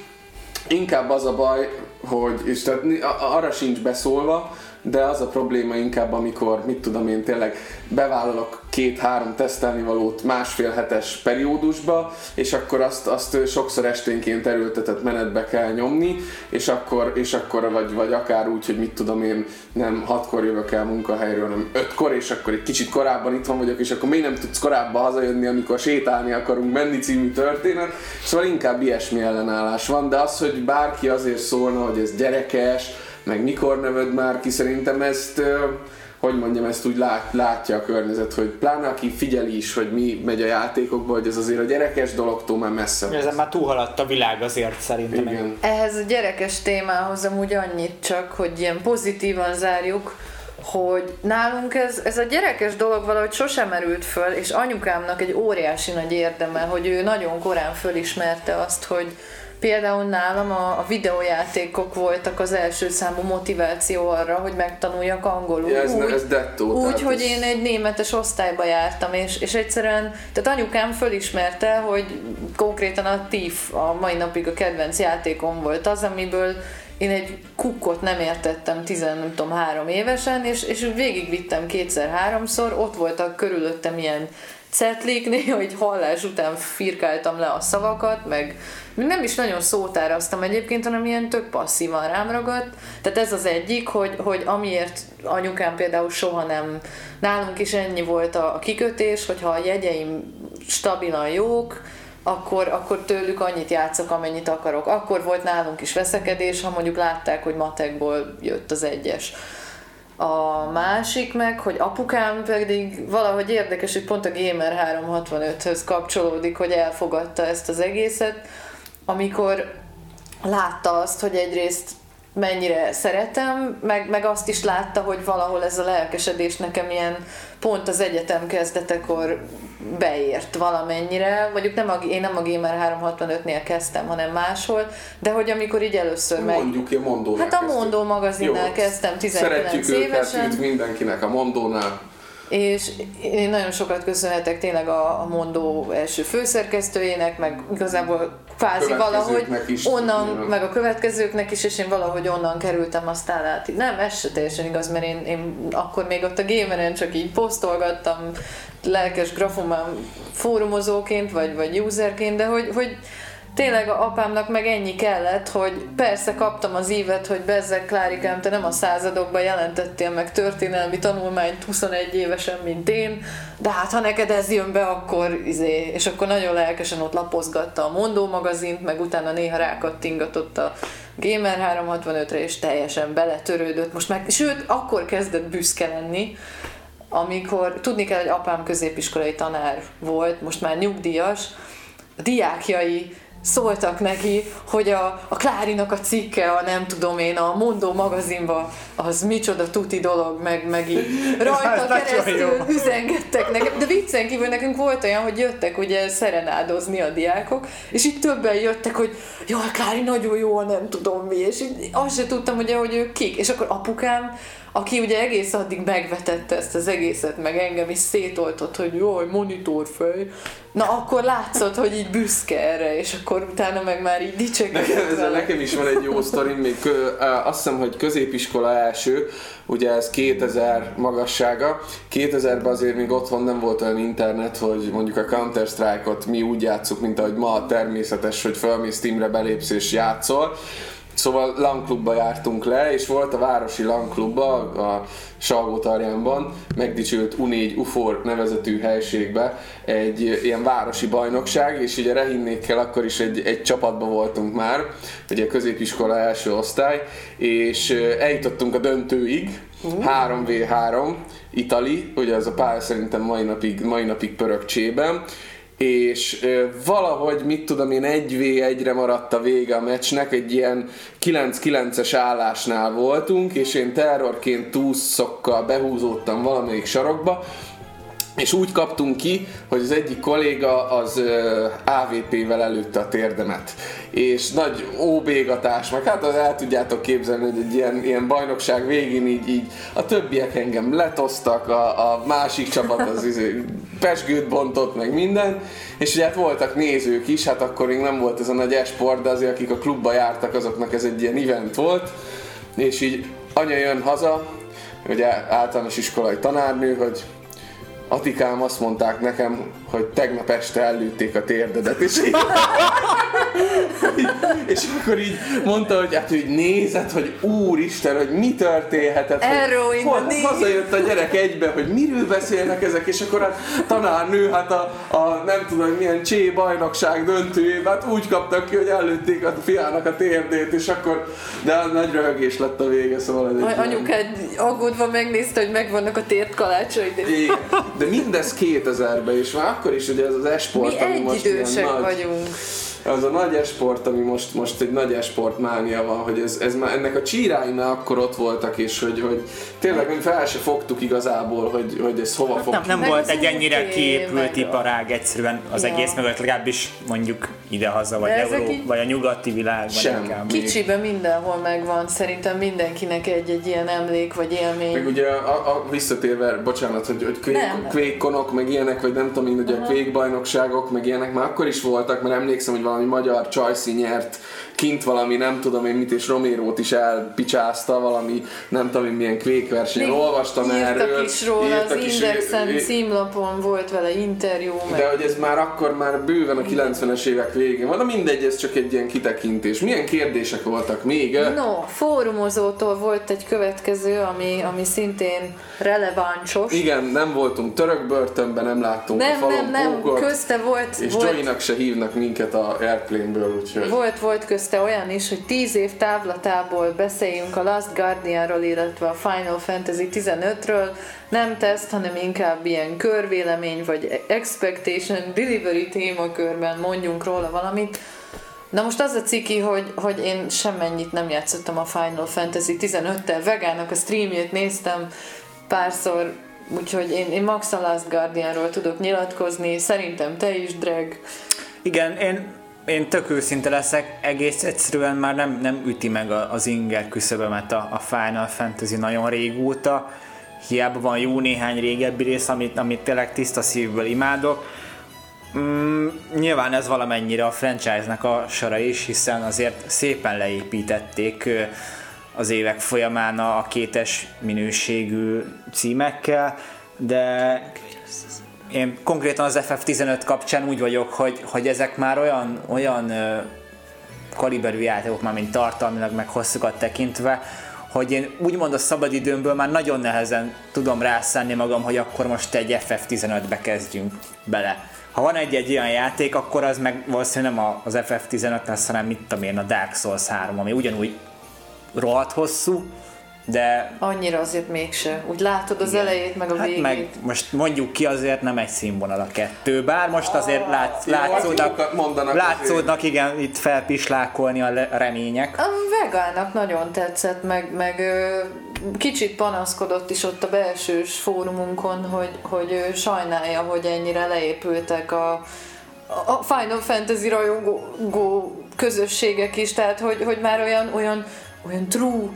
Inkább az a baj, hogy, és tehát arra sincs beszólva, de az a probléma inkább, amikor, mit tudom én, tényleg bevállalok két-három tesztelnivalót másfél hetes periódusba, és akkor azt, azt sokszor esténként erőltetett menetbe kell nyomni, és akkor, és akkor vagy, vagy akár úgy, hogy mit tudom én, nem hatkor jövök el munkahelyről, hanem ötkor, és akkor egy kicsit korábban itthon vagyok, és akkor még nem tudsz korábban hazajönni, amikor sétálni akarunk menni című történet. Szóval inkább ilyesmi ellenállás van, de az, hogy bárki azért szólna, hogy ez gyerekes, meg mikor neved már ki, szerintem ezt hogy mondjam, ezt úgy lát, látja a környezet, hogy pláne aki figyeli is, hogy mi megy a játékokból, hogy ez azért a gyerekes dologtól már messze van. Ezen már túlhaladt a világ azért szerintem. Igen. Ehhez a gyerekes témához amúgy annyit csak, hogy ilyen pozitívan zárjuk, hogy nálunk ez, ez a gyerekes dolog valahogy sosem merült föl, és anyukámnak egy óriási nagy érdeme, hogy ő nagyon korán fölismerte azt, hogy például nálam a, a videójátékok voltak az első számú motiváció arra, hogy megtanuljak angolul. Ja, ez, úgy, ez dettó. úgy hogy ez- én egy németes osztályba jártam, és, és egyszerűen, tehát anyukám fölismerte, hogy konkrétan a TIF a mai napig a kedvenc játékom volt az, amiből én egy kukkot nem értettem 10, nem tudom, három évesen, és, és végigvittem kétszer-háromszor, ott voltak körülöttem ilyen cetlik, néha (laughs) hogy hallás után firkáltam le a szavakat, meg nem is nagyon szótáraztam egyébként, hanem ilyen tök passzívan rám ragadt. Tehát ez az egyik, hogy, hogy amiért anyukám például soha nem, nálunk is ennyi volt a kikötés, hogyha a jegyeim stabilan jók, akkor, akkor tőlük annyit játszok, amennyit akarok. Akkor volt nálunk is veszekedés, ha mondjuk látták, hogy matekból jött az egyes. A másik meg, hogy apukám pedig valahogy érdekes, hogy pont a Gamer 365-höz kapcsolódik, hogy elfogadta ezt az egészet, amikor látta azt, hogy egyrészt mennyire szeretem, meg, meg azt is látta, hogy valahol ez a lelkesedés nekem ilyen pont az egyetem kezdetekor beért valamennyire, mondjuk nem a, én nem a Gamer 365-nél kezdtem, hanem máshol, de hogy amikor így először meg... Mondjuk a Mondónál Hát a. Mondó magazinnál Jó. kezdtem 19 Szeretjük évesen. üdv mindenkinek a Mondónál. És én nagyon sokat köszönhetek tényleg a, a Mondó első főszerkesztőjének, meg igazából kvázi valahogy is, onnan, nyilván. meg a következőknek is, és én valahogy onnan kerültem aztán át. Nem, ez se teljesen igaz, mert én, én akkor még ott a Gameren csak így posztolgattam lelkes grafomán fórumozóként, vagy, vagy userként, de hogy, hogy tényleg a apámnak meg ennyi kellett, hogy persze kaptam az ívet, hogy bezzeg Klárikám, te nem a századokban jelentettél meg történelmi tanulmányt 21 évesen, mint én, de hát ha neked ez jön be, akkor izé, és akkor nagyon lelkesen ott lapozgatta a Mondó magazint, meg utána néha rákattingatott a Gamer 365-re, és teljesen beletörődött. Most meg, sőt, akkor kezdett büszke lenni, amikor tudni kell, hogy apám középiskolai tanár volt, most már nyugdíjas, a diákjai szóltak neki, hogy a, a Klárinak a cikke, a nem tudom én, a Mondó magazinba, az micsoda tuti dolog, meg, meg így (laughs) rajta nagyon keresztül üzengettek nekem. De viccen kívül nekünk volt olyan, hogy jöttek ugye szerenádozni a diákok, és így többen jöttek, hogy jaj, Klári, nagyon jó, nem tudom mi, és így azt se tudtam ugye, hogy ők kik. És akkor apukám, aki ugye egész addig megvetette ezt az egészet, meg engem is szétoltott, hogy jaj, monitorfej. Na akkor látszott, hogy így büszke erre, és akkor utána meg már így dicsekedett Nekem, ezzel nekem is van egy jó sztorim, még kö, azt hiszem, hogy középiskola első, ugye ez 2000 magassága. 2000-ben azért még otthon nem volt olyan internet, hogy mondjuk a Counter-Strike-ot mi úgy játszuk, mint ahogy ma természetes, hogy felmész Steamre, belépsz és játszol. Szóval LAN klubba jártunk le, és volt a városi LAN klubba, a Salgótarjánban, megdicsült U4 UFOR nevezetű helységbe egy ilyen városi bajnokság, és ugye Rehinnékkel akkor is egy, egy csapatban voltunk már, ugye középiskola első osztály, és eljutottunk a döntőig, 3v3, Itali, ugye ez a pálya szerintem mai napig, mai napig pörög csében, és valahogy, mit tudom én, 1v1-re maradt a vége a meccsnek, egy ilyen 9-9-es állásnál voltunk, és én terrorként túszokkal behúzódtam valamelyik sarokba, és úgy kaptunk ki, hogy az egyik kolléga az AVP-vel előtte a térdemet. És nagy óbégatás, meg hát az el tudjátok képzelni, hogy egy ilyen, ilyen bajnokság végén így, így a többiek engem letoztak, a, a másik csapat az izé, pesgőt bontott, meg minden, és ugye hát voltak nézők is, hát akkor még nem volt ez a nagy esport, de azért akik a klubba jártak, azoknak ez egy ilyen event volt, és így anya jön haza, ugye általános iskolai tanárnő, hogy Atikám azt mondták nekem, hogy tegnap este ellőtték a térdedet, és, így, és akkor így mondta, hogy hát hogy nézed, hogy úristen, hogy mi történhetett. Hogy, knee. hazajött a gyerek egybe, hogy miről beszélnek ezek, és akkor a tanárnő, hát a, a nem tudom, milyen csé bajnokság döntőjében, hát úgy kaptak ki, hogy ellőtték a fiának a térdét, és akkor, de az nagy röhögés lett a vége, szóval ez egy Anyukád aggódva megnézte, hogy megvannak a tért kalácsaid. Igen. De mindez 2000-ben, és már akkor is ugye ez az esport, Mi ami most egyidősek ilyen nagy, vagyunk. Az a nagy esport, ami most, most egy nagy esport mánia van, hogy ez, ez már ennek a csíráinál akkor ott voltak, és hogy, hogy tényleg mi fel se fogtuk igazából, hogy, hogy ez hova fog Nem, nem volt egy ennyire kiépült iparág egyszerűen az Ja. egész mögött, legalábbis mondjuk idehaza, vagy Euró, így- vagy a nyugati világban Sem. inkább. Kicsiben mindenhol megvan, szerintem mindenkinek egy-egy ilyen emlék vagy élmény. Meg ugye a, a, visszatérve, bocsánat, hogy, hogy kvék, Nem. kvékkonok, meg ilyenek, vagy nem tudom én, ugye a kvékbajnokságok, meg ilyenek már akkor is voltak, mert emlékszem, hogy valami magyar csajszi nyert kint valami, nem tudom én mit, és Romérót is elpicsázta valami, nem tudom én milyen kvékversenyen, olvastam írtak erről. is róla, az írtak is, Indexen ö- címlapon volt vele interjú, meg De hogy ez már akkor már bőven a 90-es évek végén van, de mindegy, ez csak egy ilyen kitekintés. Milyen kérdések voltak még? No, fórumozótól volt egy következő, ami, ami szintén releváncsos. Igen, nem voltunk török börtönben, nem láttunk a Nem, falon nem, nem, pókot, közte volt, és volt, Joey-nak se hívnak minket a Airplane-ből, úgyhogy... volt, volt közte olyan is, hogy 10 év távlatából beszéljünk a Last Guardianról, illetve a Final Fantasy 15-ről, nem teszt, hanem inkább ilyen körvélemény, vagy expectation, delivery témakörben mondjunk róla valamit. Na most az a ciki, hogy, hogy én semmennyit nem játszottam a Final Fantasy 15-tel, vegának a streamjét néztem párszor, úgyhogy én, én max a Last Guardianról tudok nyilatkozni, szerintem te is, Drag. Igen, én, én tök őszinte leszek, egész egyszerűen már nem, nem üti meg az inger küszöbömet a, a Final Fantasy nagyon régóta. Hiába van jó néhány régebbi rész, amit, amit tényleg tiszta szívből imádok. Mm, nyilván ez valamennyire a franchise-nak a sora is, hiszen azért szépen leépítették az évek folyamán a kétes minőségű címekkel, de én konkrétan az FF15 kapcsán úgy vagyok, hogy, hogy ezek már olyan, olyan kaliberű játékok már, mint tartalmilag, meg hosszukat tekintve, hogy én úgymond a szabadidőmből már nagyon nehezen tudom rászánni magam, hogy akkor most egy FF15-be kezdjünk bele. Ha van egy-egy olyan játék, akkor az meg valószínűleg nem az FF15 lesz, hanem mit tudom én, a Dark Souls 3, ami ugyanúgy rohadt hosszú, de Annyira azért mégse. Úgy látod az elejét, meg a Hát végét. meg most mondjuk ki azért nem egy színvonal a kettő, bár most azért lát, Jó, hát látszódnak, látszódnak igen, itt felpislákolni a remények. A vegának nagyon tetszett, meg, meg kicsit panaszkodott is ott a belsős fórumunkon, hogy, hogy ő sajnálja, hogy ennyire leépültek a, a Final Fantasy rajongó közösségek is, tehát hogy, hogy már olyan, olyan, olyan true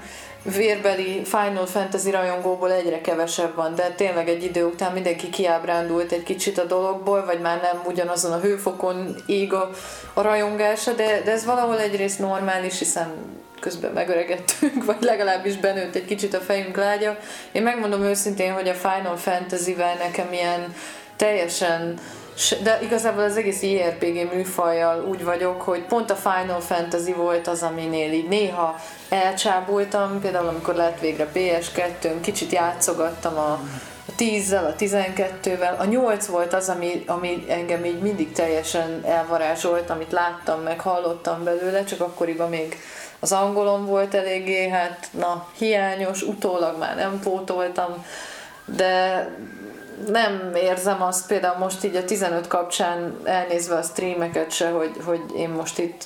vérbeli Final Fantasy rajongóból egyre kevesebb van, de tényleg egy idő után mindenki kiábrándult egy kicsit a dologból, vagy már nem ugyanazon a hőfokon ég a, a rajongása, de, de ez valahol egyrészt normális, hiszen közben megöregettünk, vagy legalábbis benőtt egy kicsit a fejünk lágya. Én megmondom őszintén, hogy a Final Fantasy-vel nekem ilyen teljesen se- de igazából az egész JRPG műfajjal úgy vagyok, hogy pont a Final Fantasy volt az, aminél így néha elcsábultam, például amikor lett végre PS2, kicsit játszogattam a, a 10-zel, a 12-vel, a 8 volt az, ami, ami engem így mindig teljesen elvarázsolt, amit láttam, meg hallottam belőle, csak akkoriban még az angolom volt eléggé, hát na, hiányos, utólag már nem pótoltam, de nem érzem azt például most így a 15 kapcsán elnézve a streameket se, hogy, hogy én most itt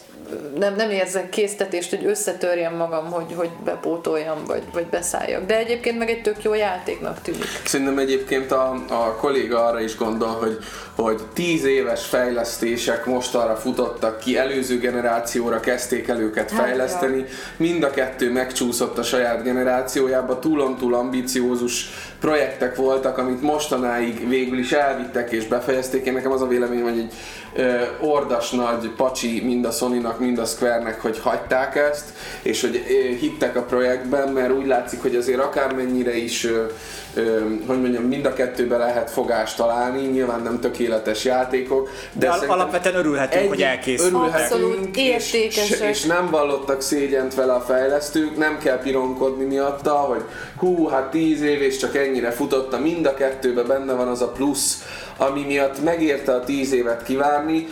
nem, nem érzek késztetést, hogy összetörjem magam, hogy, hogy bepótoljam, vagy, vagy beszálljak. De egyébként meg egy tök jó játéknak tűnik. Szerintem egyébként a, a kolléga arra is gondol, hogy, hogy 10 éves fejlesztések most arra futottak ki, előző generációra kezdték el őket Hát, fejleszteni, mind a kettő megcsúszott a saját generációjába, túlon-túl ambiciózus projektek voltak, amit mostanáig végül is elvittek és befejezték. Én nekem az a véleményem, hogy egy ö, ordas nagy pacsi mind a Sony-nak, mind a Square-nek, hogy hagyták ezt, és hogy ö, hittek a projektben, mert úgy látszik, hogy azért akármennyire is ö, hogy mondjam, mind a kettőbe lehet fogást találni, nyilván nem tökéletes játékok, de, De al- alapvetően örülhetünk, hogy elkészültek. Abszolút és, és, nem vallottak szégyent vele a fejlesztők, nem kell pironkodni miatta, hogy hú, hát 10 év és csak ennyire futotta, mind a kettőben benne van az a plusz, ami miatt megérte a 10 évet kivárni.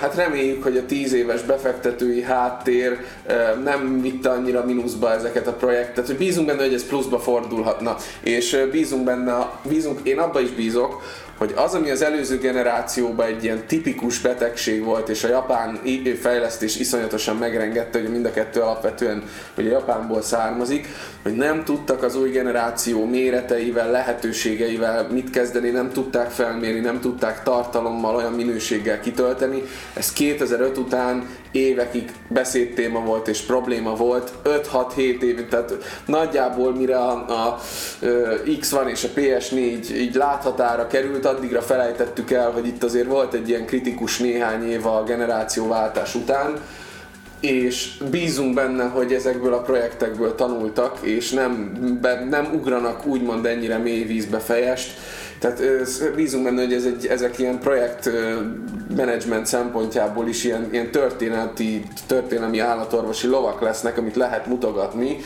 Hát reméljük, hogy a 10 éves befektetői háttér nem vitte annyira mínuszba ezeket a projektet, hogy bízunk benne, hogy ez pluszba fordulhatna, és bízunk benne, bízunk, én abba is bízok, hogy az, ami az előző generációban egy ilyen tipikus betegség volt, és a japán fejlesztés iszonyatosan megrengette, hogy mind a kettő alapvetően hogy a Japánból származik, hogy nem tudtak az új generáció méreteivel, lehetőségeivel mit kezdeni, nem tudták felmérni, nem tudták tartalommal, olyan minőséggel kitölteni. Ez 2005 után évekig beszédtéma volt és probléma volt, 5-6-7 év, tehát nagyjából mire a, a, ö, X1 és a PS4 így láthatára került, addigra felejtettük el, hogy itt azért volt egy ilyen kritikus néhány év a generációváltás után, és bízunk benne, hogy ezekből a projektekből tanultak, és nem, be, nem ugranak úgymond ennyire mély vízbe fejest. Tehát bízunk benne, hogy ez egy, ezek ilyen projekt ö, menedzsment szempontjából is ilyen, ilyen történeti, történelmi állatorvosi lovak lesznek, amit lehet mutogatni,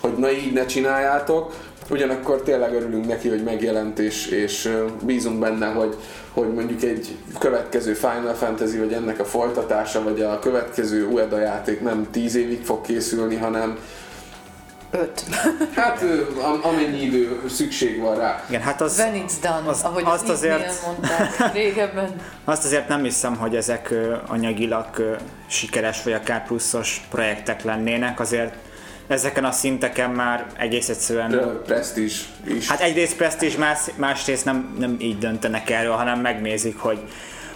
hogy na így ne csináljátok, Ugyanakkor tényleg örülünk neki, hogy megjelent, és, és bízunk benne, hogy, hogy mondjuk egy következő Final Fantasy, vagy ennek a folytatása, vagy a következő Ueda játék nem 10 évig fog készülni, hanem Öt. hát ö, am- amennyi idő szükség van rá. Igen, hát az, When it's done, az- ahogy azt azt azért- mondták régebben. (laughs) azt azért nem hiszem, hogy ezek anyagilag sikeres vagy akár pluszos projektek lennének, azért ezeken a szinteken már egész egyszerűen Ö, Prestige is. Hát egyrészt presztízs, más, másrészt nem, nem így döntenek erről, hanem megnézik, hogy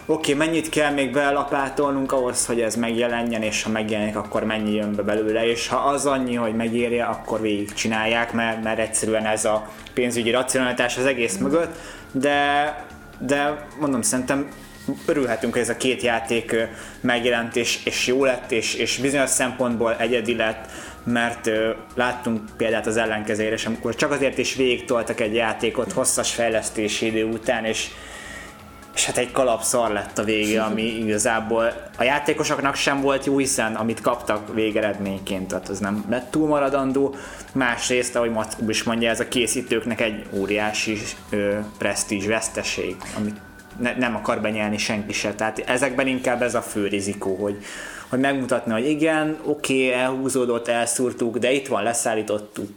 oké, okay, mennyit kell még belapátolnunk ahhoz, hogy ez megjelenjen, és ha megjelenik, akkor mennyi jön be belőle, és ha az annyi, hogy megérje, akkor végig csinálják, mert, mert egyszerűen ez a pénzügyi racionalitás az egész mögött, de, de mondom, szerintem örülhetünk, hogy ez a két játék megjelent és, és jó lett, és, és bizonyos szempontból egyedi lett, mert ö, láttunk példát az ellenkezőjére, és amikor csak azért is végig toltak egy játékot hosszas fejlesztési idő után, és, és hát egy kalapszar lett a vége, ami (laughs) igazából a játékosoknak sem volt jó, hiszen amit kaptak végeredményként, tehát az nem lett túl maradandó. Másrészt, ahogy Mackó is mondja, ez a készítőknek egy óriási ö, presztízs veszteség, amit ne, nem akar benyelni senki se. Tehát ezekben inkább ez a fő rizikó, hogy, hogy megmutatni, hogy igen, oké, okay, elhúzódott, elszúrtuk, de itt van, leszállítottuk,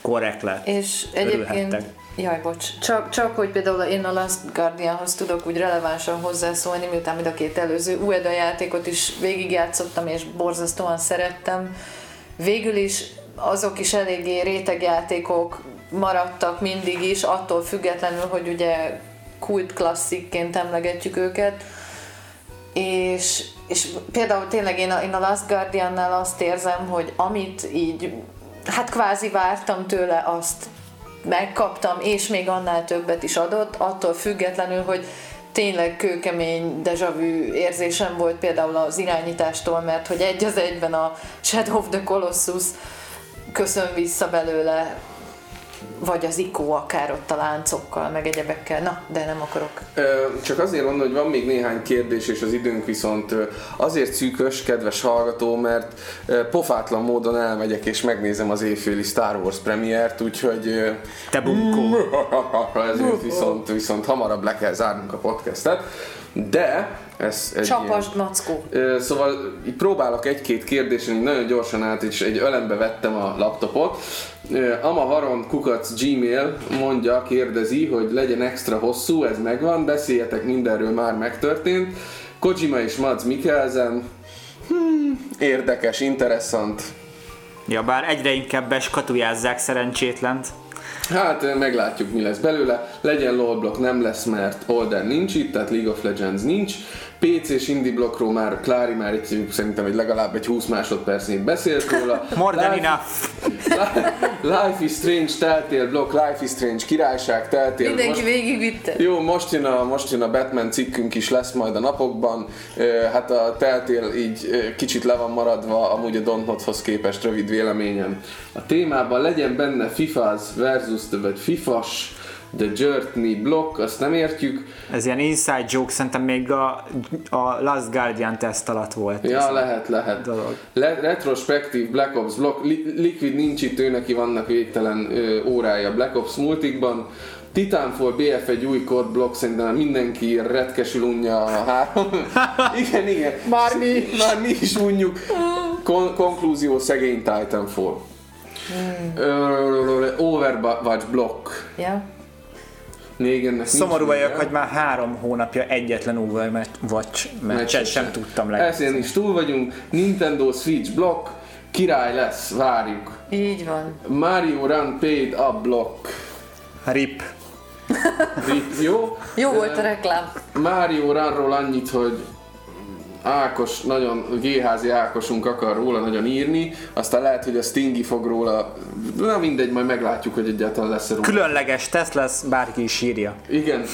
korrekt lett. És egyébként, jaj, bocs, csak, csak hogy például én a Last Guardianhoz tudok úgy relevánsan hozzászólni, miután mind a két előző Ueda játékot is végigjátszottam, és borzasztóan szerettem. Végül is azok is eléggé rétegjátékok maradtak mindig is, attól függetlenül, hogy ugye kult klasszikként emlegetjük őket. És, és például tényleg én a, én a Last Guardiannál azt érzem, hogy amit így, hát kvázi vártam tőle, azt megkaptam, és még annál többet is adott, attól függetlenül, hogy tényleg kőkemény deja vu érzésem volt például az irányítástól, mert hogy egy az egyben a Shadow of the Colossus köszön vissza belőle, vagy az ikó akár ott a láncokkal, meg egyebekkel. Na, de nem akarok. Csak azért mondom, hogy van még néhány kérdés, és az időnk viszont azért szűkös, kedves hallgató, mert pofátlan módon elmegyek és megnézem az éjféli Star Wars premiért, úgyhogy Te bunkó. (laughs) ezért viszont, viszont hamarabb le kell zárnunk a podcastet. De ez egy Csapasd, Mackó! Ö, Szóval próbálok egy-két kérdésen nagyon gyorsan át, és egy ölembe vettem a laptopot. Ö, Amavaron kukac Gmail mondja, kérdezi, hogy legyen extra hosszú, ez megvan, beszéljetek mindenről, már megtörtént. Kojima és Mads Mikkelsen, hmm, érdekes, interessant. Ja, bár egyre inkább beskatujázzák szerencsétlent. Hát ö, meglátjuk mi lesz belőle. Legyen lolblock nem lesz, mert Olden nincs itt, tehát League of Legends nincs. PC-s indie blokkról már Klári már egy, szerintem egy legalább egy 20 másodpercnél beszélt róla. (laughs) More than Life- enough. (laughs) Life is Strange, Telltale blokk, Life is Strange, királyság, Telltale. Mindenki Most- végigvitte. jó, most jön, a, most jön a Batman cikkünk is lesz majd a napokban. Hát a Telltale így kicsit le van maradva, amúgy a Dontnodhoz képest rövid véleményem. A témában legyen benne FIFAs versus, vagy FIFAs, The Journey blokk, azt nem értjük. Ez ilyen inside joke, szerintem még a, a Last Guardian teszt alatt volt. Ja, lehet, lehet. Dolog. Le- retrospektív Black Ops blokk, Li- Liquid nincs itt, ő neki vannak végtelen ö, órája Black Ops multikban. Titanfall BF egy új kód blokk, szerintem mindenki retkesül unja a három. (laughs) igen, igen. Már mi is. Már mi is unjuk. Kon- konklúzió szegény Titanfall. Ö, Overwatch blokk. Ja. Négennek nincs Szomorú vagyok, hogy már három hónapja egyetlen Overwatch meccset sem tudtam le. Ezen is túl vagyunk. Nintendo Switch blokk. Király lesz, várjuk. Így van. Mario Run Paid Up Block. Rip. Rip, Jó? Jó volt a reklám. Mario Runról annyit, hogy Ákos, nagyon GHZ Ákosunk akar róla nagyon írni, aztán lehet, hogy a Stingy fog róla, na mindegy, majd meglátjuk, hogy egyáltalán lesz-e róla. Különleges teszt lesz, bárki is írja. Igen,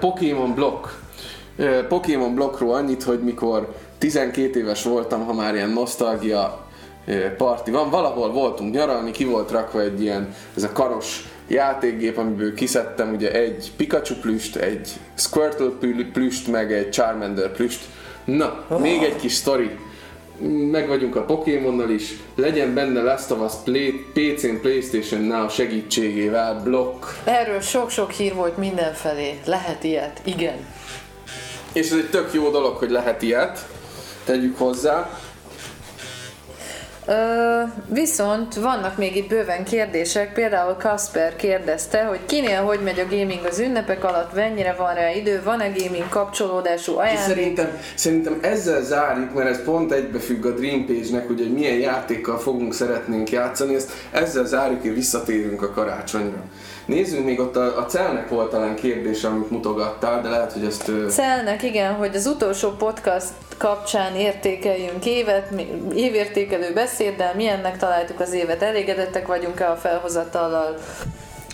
Pokémon Block. Pokémon Blockról annyit, hogy mikor 12 éves voltam, ha már ilyen nosztalgia parti van, valahol voltunk nyaralni, ki volt rakva egy ilyen, ez a karos játékgép, amiből kiszedtem ugye egy Pikachu plüst, egy Squirtle plü- plüst, meg egy Charmander plüst. Na, még egy kis sztori. Meg vagyunk a Pokémonnal is, legyen benne Last of Us Play, PC-n, Playstation Now segítségével blokk. Erről sok-sok hír volt mindenfelé. Lehet ilyet? Igen. És ez egy tök jó dolog, hogy lehet ilyet, tegyük hozzá. Viszont vannak még itt bőven kérdések, például Kasper kérdezte, hogy kinél hogy megy a gaming az ünnepek alatt, mennyire van rá idő, van-e gaming kapcsolódású ajándék? szerintem, szerintem ezzel zárjuk, mert ez pont egybefügg a Dream Page-nek, hogy egy milyen játékkal fogunk szeretnénk játszani, ezt ezzel zárjuk és visszatérünk a karácsonyra. Nézzünk még ott a, a Celnek volt talán kérdés, amit mutogattál, de lehet, hogy ezt... ö, Szelnek, igen, hogy az utolsó podcast kapcsán értékeljünk évet, évértékelő beszéddel, milyennek találtuk az évet, elégedettek vagyunk-e a felhozatallal,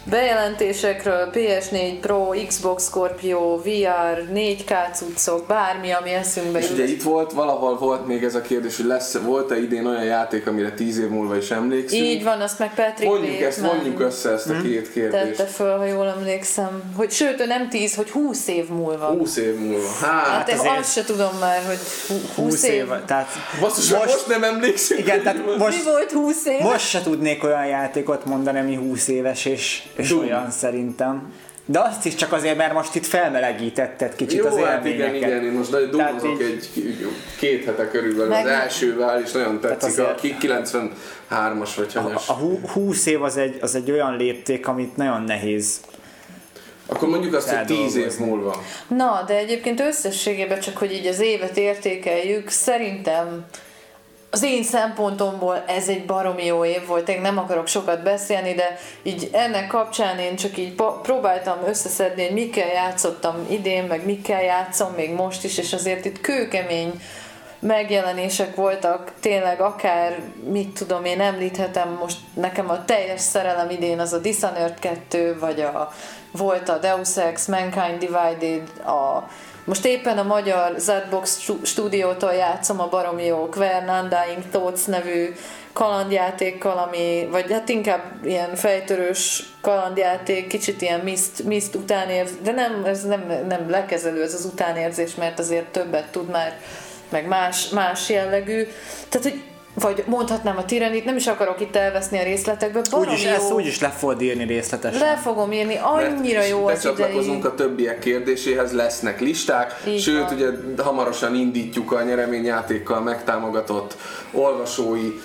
bejelentésekről, PS4 Pro, Xbox Scorpio, VR, 4K cuccok, bármi, ami eszünkbe És ugye jut. itt volt, valahol volt még ez a kérdés, hogy lesz, volt-e idén olyan játék, amire tíz év múlva is emlékszünk. Így van, azt meg Patrick Mondjuk ezt, Bateman mondjuk össze ezt a két kérdést. tette föl, ha jól emlékszem. Hogy, sőt, ő nem 10, hogy 20 év múlva. 20 év múlva. Hát, Hát azért- azt se tudom már, hogy hú- 20, 20 év. év. Tehát basszus, most, most nem emlékszünk. Igen, tehát Mi most, volt 20 év? most se tudnék olyan játékot mondani, ami 20 éves és, és Doom. olyan szerintem. De azt is csak azért, mert most itt felmelegítetted kicsit Jó, az hát igen, élményeket. igen, én most Tehát dumozok így- egy két hete körülbelül Meg- az elsővel, és nagyon tetszik. azért- A ki- 93-as vagy hanyas. A hú- 20 év az egy, az egy olyan lépték, amit nagyon nehéz. Akkor mondjuk azt, hogy 10 év múlva. Na, de egyébként összességében csak, hogy így az évet értékeljük, szerintem az én szempontomból ez egy baromi jó év volt, én nem akarok sokat beszélni, de így ennek kapcsán én csak így próbáltam összeszedni, hogy mikkel játszottam idén, meg mikkel játszom még most is, és azért itt kőkemény megjelenések voltak, tényleg akár, mit tudom én, említhetem most nekem a teljes szerelem idén az a Dishonored 2, vagy a, volt a Deus Ex, Mankind Divided, a, most éppen a magyar stu- stúdiótól játszom a baromi jó Quern Undying Thoughts nevű kalandjátékkal, ami, vagy hát inkább ilyen fejtörős kalandjáték, kicsit ilyen Mist, Mist utánérz, de nem, ez nem, nem lekezelő ez az utánérzés, mert azért többet tud már, meg más, más jellegű. Tehát, hogy vagy mondhatnám a tiranit, nem is akarok itt elveszni a részletekbe, Úgyis jó. ezt úgyis le fogod írni részletesen. Le fogom írni, annyira Mert jó az idei. Becsatlakozunk a többiek kérdéséhez, lesznek listák, Így sőt, van. ugye hamarosan indítjuk a nyereményjátékkal megtámogatott olvasói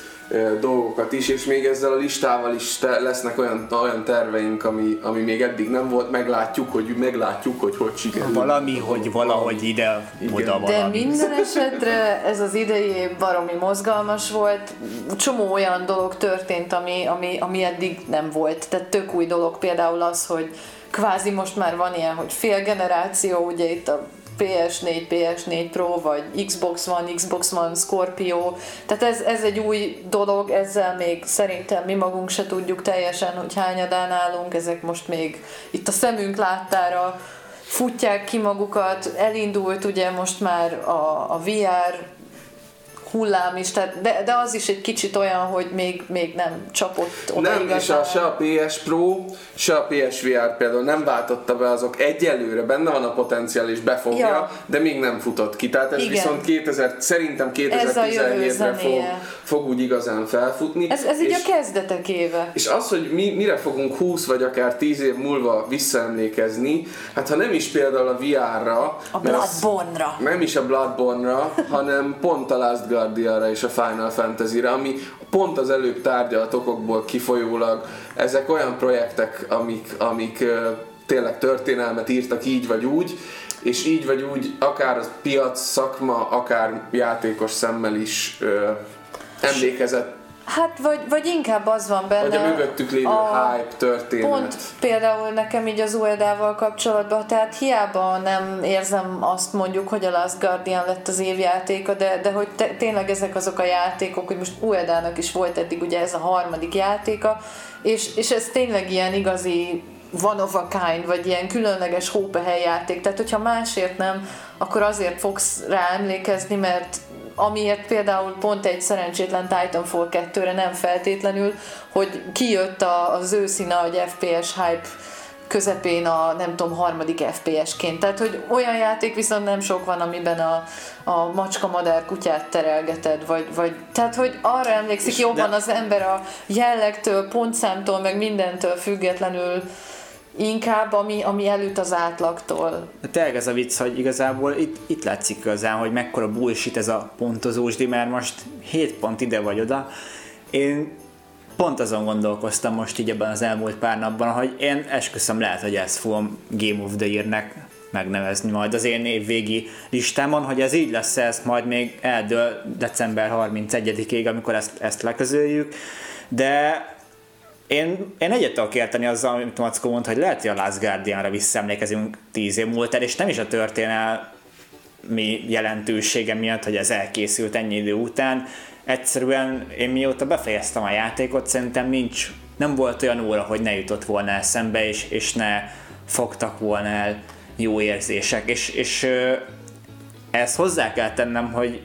dolgokat is, és még ezzel a listával is te, lesznek olyan, olyan terveink, ami, ami még eddig nem volt, meglátjuk, hogy meglátjuk, hogy hogy sikerül. Valami, hogy valahogy ide, oda De valami. minden esetre ez az idei év baromi mozgalmas volt. Csomó olyan dolog történt, ami, ami, ami eddig nem volt. Tehát tök új dolog például az, hogy kvázi most már van ilyen, hogy fél generáció, ugye itt a PS4, PS4 Pro, vagy Xbox One, Xbox One Scorpio. Tehát ez, ez egy új dolog, ezzel még szerintem mi magunk se tudjuk teljesen, hogy hányadán állunk, ezek most még itt a szemünk láttára futják ki magukat, elindult ugye most már a, a VR hullám is, tehát, de, de az is egy kicsit olyan, hogy még, még nem csapott oda Nem, igazán. és a, se a PS Pro, se a PSVR például nem váltotta be azok egyelőre, benne van a potenciál és befogja, Ja. de még nem futott ki. Tehát ez Igen. viszont 2000, szerintem Ez a jövő 2017-re fog, fog úgy igazán felfutni. Ez, ez így és, a kezdetek éve. és az, hogy mi, mire fogunk 20 vagy akár 10 év múlva visszaemlékezni, hát ha nem is például a VR-ra, A Bloodborne-ra. nem is a Bloodborne-ra, hanem pont a Last Guardian-ra és a Final Fantasy-ra, ami pont az előbb tárgyalt okokból kifolyólag. Ezek olyan projektek, amik, amik tényleg történelmet írtak így vagy úgy, és így vagy úgy akár a piac, szakma, akár játékos szemmel is ö, emlékezett, Hát, vagy, vagy inkább az van benne. vagy a mögöttük lévő a- hype történet. Pont például nekem így az Ueldával kapcsolatban, tehát hiába nem érzem azt mondjuk, hogy a Last Guardian lett az évjátéka, de, de hogy te, tényleg ezek azok a játékok, hogy most Uedának is volt eddig ugye ez a harmadik játéka, és, és ez tényleg ilyen igazi one of a kind, vagy ilyen különleges hópehely játék. Tehát, hogyha másért nem, akkor azért fogsz rá emlékezni, mert amiért például pont egy szerencsétlen Titanfall 2-re nem feltétlenül, hogy kijött az őszi nagy FPS hype közepén a nem tudom, harmadik FPS-ként. Tehát, hogy olyan játék viszont nem sok van, amiben a, a macska madár kutyát terelgeted, vagy, vagy tehát, hogy arra emlékszik És jobban de- az ember a jellegtől, pontszámtól, meg mindentől függetlenül inkább, ami, ami előtt az átlagtól. Tényleg ez a vicc, hogy igazából itt, itt látszik igazán, hogy mekkora bullshit ez a pontozósdi, mert most 7 pont ide vagy oda. Én pont azon gondolkoztam most így ebben az elmúlt pár napban, hogy én esküszöm lehet, hogy ezt fogom Game of the Year-nek megnevezni majd az én évvégi listámon, hogy ez így lesz, ezt majd még eldől december 31-ig, amikor ezt, ezt leközöljük, de én, én egyet tudok érteni azzal, amit Mackó mondta, hogy lehet, hogy a Last Guardianra visszaemlékezünk tíz év múlva, és nem is a történelmi jelentősége miatt, hogy ez elkészült ennyi idő után. Egyszerűen én mióta befejeztem a játékot, szerintem nincs, nem volt olyan óra, hogy ne jutott volna eszembe, és, és ne fogtak volna el jó érzések. És, és ö, ezt hozzá kell tennem, hogy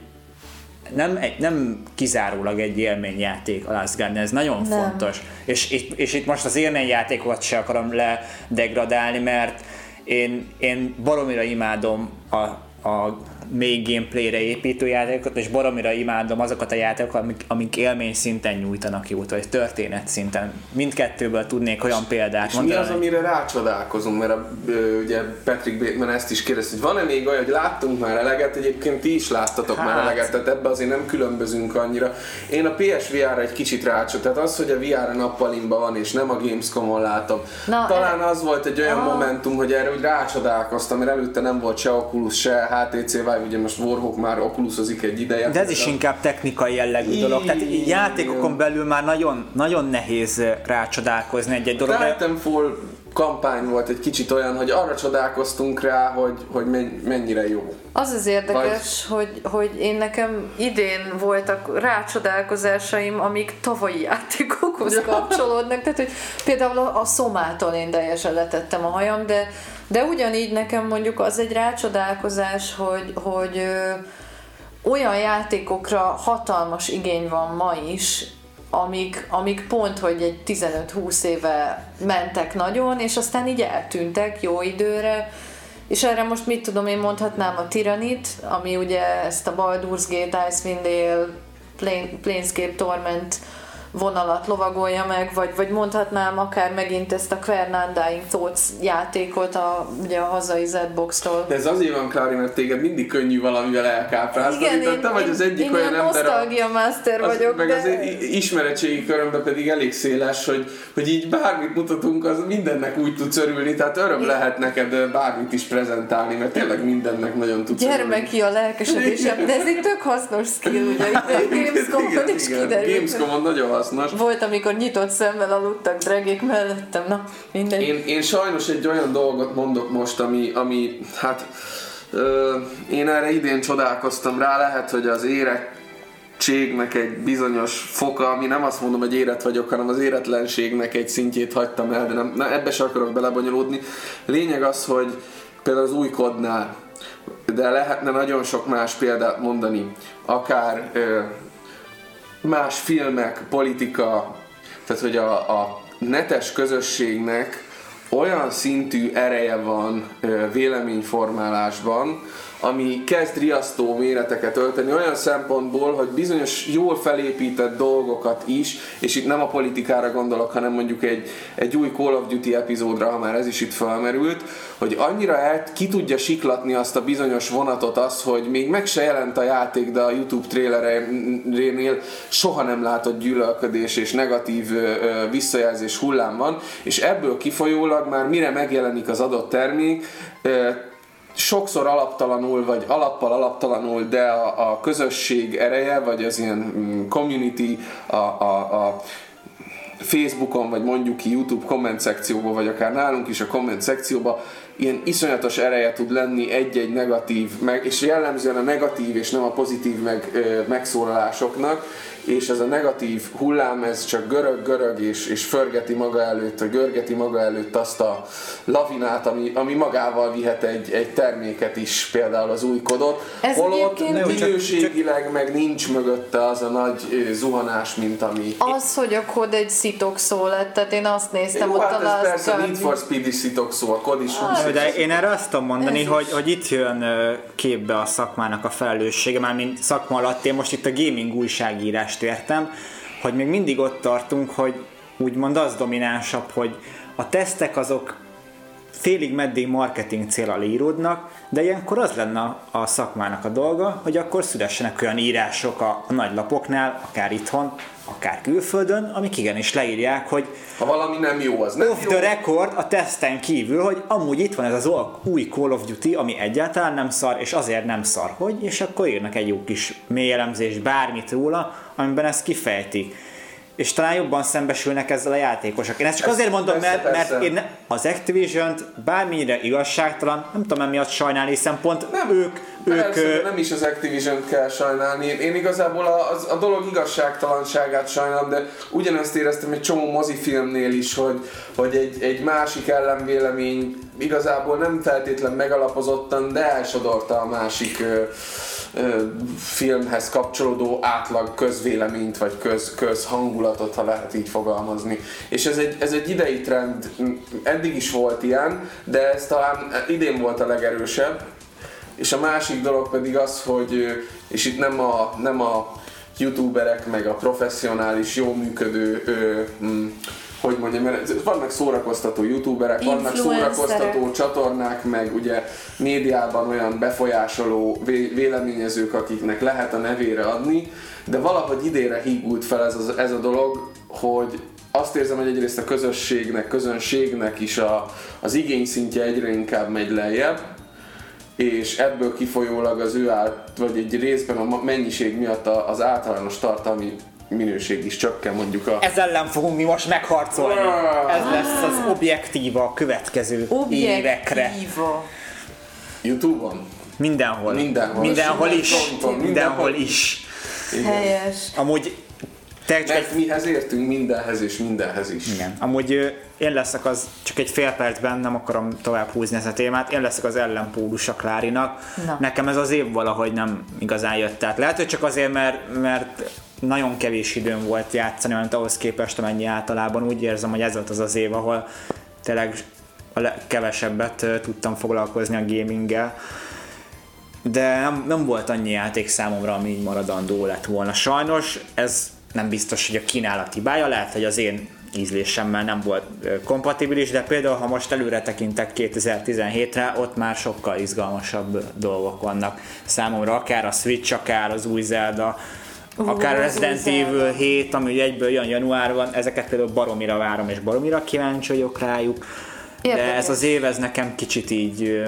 nem, egy, nem kizárólag egy élményjáték a Last Guardian, ez nagyon Nem. fontos. És, és, és itt most az élményjátékokat se akarom ledegradálni, mert én, én baromira imádom a, a még gameplayre építő játékokat, és baromira imádom azokat a játékokat, amik, amik élmény szinten nyújtanak jót, vagy történet szinten. Mindkettőből tudnék olyan példát És mi mondani. az, amire rácsodálkozunk? Mert a, ugye Patrick Bateman ezt is kérdezte, hogy van-e még olyan, hogy láttunk már eleget, egyébként ti is láttatok hát. már eleget, tehát ebbe azért nem különbözünk annyira. Én a PSVR-ra egy kicsit rácsod, tehát az, hogy a VR nappalimban van és nem a Gamescom-on látom. Na, Talán az volt egy olyan Ah. momentum, hogy erre úgy rácsodálkoztam, mert előtte nem volt se Oculus, se HTC Vive, ugye most Warhawk már Oculusozik egy ideje. De ez is inkább technikai jellegű dolog. Tehát így játékokon belül már nagyon, nagyon nehéz rácsodálkozni egy-egy dologra. Titanfall kampány volt egy kicsit olyan, hogy arra csodálkoztunk rá, hogy, hogy men- mennyire jó. Az az érdekes, hogy, hogy én nekem idén voltak rácsodálkozásaim, amik tavalyi játékokhoz kapcsolódnak. Tehát, hogy például a, a szomától én teljesen letettem a hajam, de, de ugyanígy nekem mondjuk az egy rácsodálkozás, hogy, hogy ö, olyan játékokra hatalmas igény van ma is, amik, amik pont, hogy egy 15-20 éve mentek nagyon, és aztán így eltűntek jó időre, és erre most mit tudom, én mondhatnám a Tyrannit, ami ugye ezt a Baldur's Gate, Icewind Dale, Plane, Planescape Torment vonalat lovagolja meg, vagy, vagy mondhatnám akár megint ezt a Quern Undying Thoughts játékot a, ugye a hazai Z-Box-tól. De ez azért van, Klári, mert téged mindig könnyű valamivel elkápráztatni, Igen, tehát én, te vagy az egyik én olyan ember, a- nosztalgia master az, vagyok, meg de... az ismeretségi körömben pedig elég széles, hogy, hogy így bármit mutatunk, az mindennek úgy tudsz örülni, tehát öröm Igen. lehet neked bármit is prezentálni, mert tényleg mindennek nagyon tudsz örülni. Gyermeki a lelkesedésem, de ez egy tök hasznos skill, ugye (laughs) Gamescom-on is kiderült. Gamescom-on nagyon hasznos. Volt, amikor nyitott szemmel aludtak dregék mellettem, na mindegy. Én, én sajnos egy olyan dolgot mondok most, ami, ami hát Ö, én erre idén csodálkoztam rá, lehet, hogy az érettségnek egy bizonyos foka, ami nem azt mondom, hogy érett vagyok, hanem az éretlenségnek egy szintjét hagytam el, de nem, na, ebbe sem akarok belebonyolódni. Lényeg az, hogy például az új kodnál, de lehetne nagyon sok más példát mondani, akár ö, más filmek, politika, tehát hogy a, a netes közösségnek olyan szintű ereje van véleményformálásban, ami kezd riasztó méreteket ölteni olyan szempontból, hogy bizonyos jól felépített dolgokat is, és itt nem a politikára gondolok, hanem mondjuk egy, egy új Call of Duty epizódra, ha már ez is itt felmerült, hogy annyira el, ki tudja siklatni azt a bizonyos vonatot az, hogy még meg se jelent a játék, de a YouTube trailerénél soha nem látott gyűlölködés és negatív visszajelzés hullám van, és ebből kifolyólag már mire megjelenik az adott termék, sokszor alaptalanul, vagy alappal alaptalanul, de a, a közösség ereje, vagy az ilyen mm, community, a, a, a Facebookon, vagy mondjuk ki YouTube komment szekcióban, vagy akár nálunk is a komment szekcióban, ilyen iszonyatos ereje tud lenni egy-egy negatív, meg, és jellemzően a negatív és nem a pozitív meg, ö, megszólalásoknak, és ez a negatív hullám, ez csak görög-görög, és, és förgeti maga előtt, vagy görgeti maga előtt azt a lavinát, ami, ami magával vihet egy, egy terméket is, például az új kodot, Ez holott minőségileg meg nincs mögötte az a nagy zuhanás, mint ami... Az, hogy a kod egy szitok szó lett, tehát én azt néztem, Jó, ott hát a ez persze Need Guardian- for Speed is szitok szó, a kod is úgy De én erre azt tudom mondani, Ez hogy, is. hogy itt jön képbe a szakmának a felelőssége, már mint szakma alatt. Én most itt a gaming újságírást értem, hogy még mindig ott tartunk, hogy úgymond az dominánsabb, hogy a tesztek azok félig meddig marketing célral íródnak, de ilyenkor az lenne a- szakmának a dolga, hogy akkor szülessenek olyan írások a, a nagy lapoknál, akár itthon, akár külföldön, amik igenis leírják, hogy Ha valami nem jó, az nem off jó. the record a teszten kívül, hogy amúgy itt van ez az új Call of Duty, ami egyáltalán nem szar, és azért nem szar, hogy, és akkor írnak egy jó kis mély elemzés, bármit róla, amiben ezt kifejtik. És talán jobban szembesülnek ezzel a játékosok. Én ezt csak Ez- azért mondom, persze, mert, mert persze. én ne- az Activision-t bármennyire igazságtalan, nem tudom emiatt sajnálni, hiszen pont Nem, ők, ők Persze, de nem is az Activision kell sajnálni. Én, igazából a, az, a dolog igazságtalanságát sajnálom, de ugyanezt éreztem egy csomó mozifilmnél is, hogy, hogy egy, egy másik ellenvélemény igazából nem feltétlen megalapozottan, de elsodorta a másik filmhez kapcsolódó átlag közvéleményt, vagy köz, közhangulatot, ha lehet így fogalmazni. És ez egy, ez egy idei trend, eddig is volt ilyen, de ez talán idén volt a legerősebb, és a másik dolog pedig az, hogy, és itt nem a, nem a youtuberek, meg a professzionális, jó működő, ö, mm, hogy mondjam, mert vannak szórakoztató youtuberek, vannak szórakoztató csatornák, meg ugye médiában olyan befolyásoló vé- véleményezők, akiknek lehet a nevére adni, de valahogy idénre hígult fel ez, az, ez a dolog, hogy azt érzem, hogy egyrészt a közösségnek, közönségnek is a, az igényszintje egyre inkább megy lejjebb, és ebből kifolyólag az ő át, vagy egy részben a mennyiség miatt a- az általános tartalmi minőség is csökken mondjuk a... ez ellen fogunk mi most megharcolni. Ez lesz az objektíva a következő évekre. Objektíva. Youtube-on? Mindenhol. Mindenhol. Mindenhol is. Mindenhol mindenhol. is. Igen. Helyes. Amúgy te csak egy Mert mihez értünk mindenhez és mindenhez is. Igen. Amúgy én leszek az, csak egy fél percben, nem akarom tovább húzni ezt a témát, én leszek az ellenpólus a Klárinak. Na. Nekem ez az év valahogy nem igazán jött át. Lehet, hogy csak azért, mert, mert nagyon kevés időm volt játszani, mert ahhoz képest, amennyi általában úgy érzem, hogy ez volt az az év, ahol tényleg a kevesebbet tudtam foglalkozni a gaminggel. De nem, nem volt annyi játék számomra, ami így maradandó lett volna. Sajnos ez nem biztos, hogy a kínálati bája, lehet, hogy az én ízlésemmel nem volt kompatibilis, de például ha most előre tekintek 2017-re, ott már sokkal izgalmasabb dolgok vannak számomra, akár a Switch, akár az új Zelda, Ú, akár a Resident. Evil 7, ami ugye egyből jön januárban, ezeket például baromira várom, és baromira kíváncsi vagyok rájuk. De Érdekes. ez az év, ez nekem kicsit így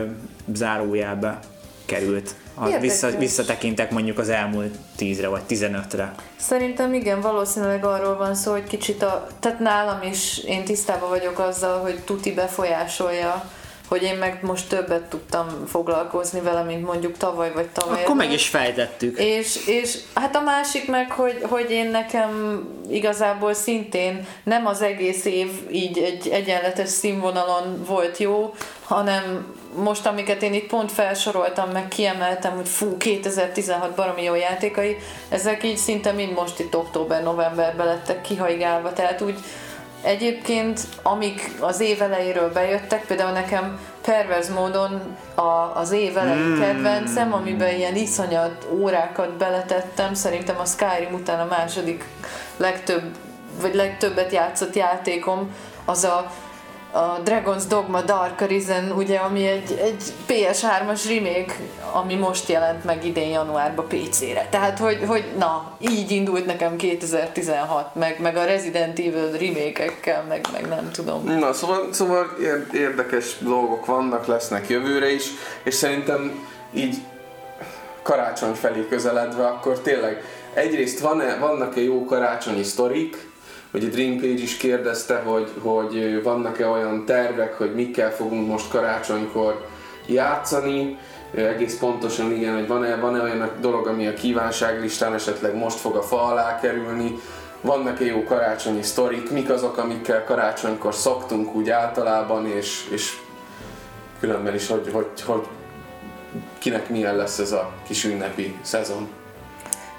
zárójelbe került. Ha Érdekes. vissza, visszatekintek mondjuk az elmúlt 10-re vagy 15-re. Szerintem igen, valószínűleg arról van szó, hogy kicsit a, tehát nálam is én tisztában vagyok azzal, hogy tuti befolyásolja hogy én meg most többet tudtam foglalkozni vele, mint mondjuk tavaly vagy tavaly. Akkor meg is fejtettük. És, és hát a másik meg, hogy, hogy én nekem igazából szintén nem az egész év így egy egyenletes színvonalon volt jó, hanem most, amiket én itt pont felsoroltam, meg kiemeltem, hogy fú, 2016 baromi jó játékai, ezek így szinte mind most itt október-novemberben lettek kihaigálva, tehát úgy egyébként, amik az év elejéről bejöttek, például nekem perverz módon a, az év elejé mm. kedvencem, amiben ilyen iszonyat órákat beletettem, szerintem a Skyrim után a második legtöbb, vagy legtöbbet játszott játékom, az a a Dragon's Dogma Dark Arisen, ugye, ami egy, egy PS3-as remake, ami most jelent meg idén januárban PC-re. Tehát, hogy, hogy na, így indult nekem 2016, meg, meg a Resident Evil remake meg, meg nem tudom. Na, szóval, szóval érdekes dolgok vannak, lesznek jövőre is, és szerintem így karácsony felé közeledve, akkor tényleg egyrészt van-e, vannak-e jó karácsonyi sztorik, hogy a Dream is kérdezte, hogy, hogy vannak-e olyan tervek, hogy mikkel fogunk most karácsonykor játszani, egész pontosan igen, hogy van-e, van-e olyan dolog, ami a kívánságlistán esetleg most fog a fa alá kerülni, vannak-e jó karácsonyi sztorik, mik azok, amikkel karácsonykor szoktunk úgy általában, és, és különben is, hogy, hogy, hogy kinek milyen lesz ez a kis ünnepi szezon.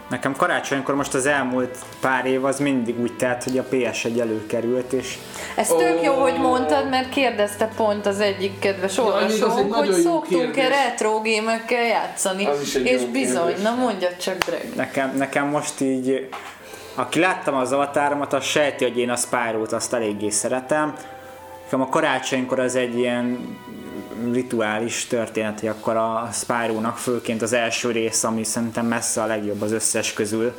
Nekem karácsonykor most az elmúlt pár év az mindig úgy telt, hogy a PS1 előkerült, és... Ez oh. tök jó, hogy mondtad, mert kérdezte pont az egyik kedves olvasónk, hogy szoktunk-e retro gémekkel játszani, és bizony, kérdés. na mondja csak Greg. Nekem, nekem most így, aki láttam az avatáromat, az sejti, hogy én a Spyro-t azt eléggé szeretem. Nekem a karácsonykor az egy ilyen rituális történet, hogy akkor a Spyro-nak főként az első rész, ami szerintem messze a legjobb az összes közül,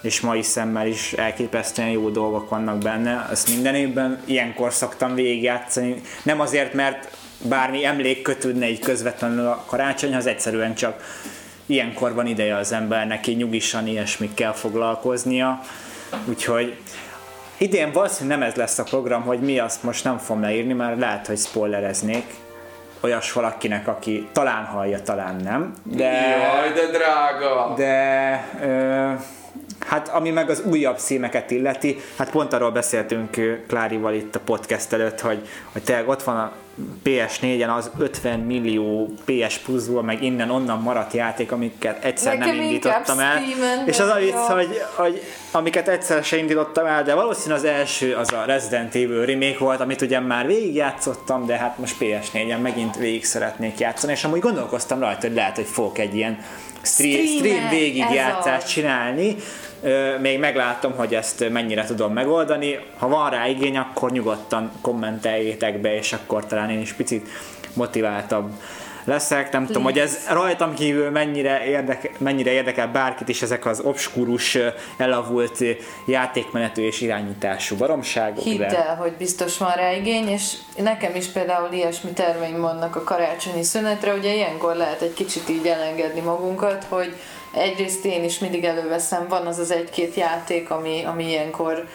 és mai szemmel is elképesztően jó dolgok vannak benne. Ezt minden évben ilyenkor szoktam végigjátszani. Nem azért, mert bármi emlék kötődne így közvetlenül a karácsonyhoz, egyszerűen csak ilyenkor van ideje az embernek így nyugisan ilyesmikkel foglalkoznia. Úgyhogy idén valószínűleg nem ez lesz a program, hogy mi azt most nem fogom leírni, mert lehet, hogy spoilereznék olyas valakinek, aki talán hallja, talán nem. De, Jaj, de drága! De ö, hát ami meg az újabb szímeket illeti, hát pont arról beszéltünk Klárival itt a podcast előtt, hogy, hogy tényleg ott van a PS4-en az 50 millió PS plus meg innen-onnan maradt játék, amiket egyszer Nekem nem indítottam el. És az a vicc, hogy, hogy amiket egyszer se indítottam el, de valószínűleg az első az a Resident Evil remake volt, amit ugye már végigjátszottam, de hát most PS4-en megint végig szeretnék játszani, és amúgy gondolkoztam rajta, hogy lehet, hogy fogok egy ilyen stream, stream végigjátszást csinálni, még meglátom, hogy ezt mennyire tudom megoldani. Ha van rá igény, akkor nyugodtan kommenteljétek be, és akkor talán én is picit motiváltabb leszek. Nem tudom, hogy ez rajtam kívül mennyire, érdeke, mennyire érdekel bárkit is ezek az obskurus, elavult játékmenetű és irányítású baromságok. Hidd el, hogy biztos van rá igény, és nekem is például ilyesmi terveim vannak a karácsonyi szünetre, ugye ilyenkor lehet egy kicsit így elengedni magunkat, hogy egyrészt én is mindig előveszem, van az az egy-két játék, ami, ami ilyenkor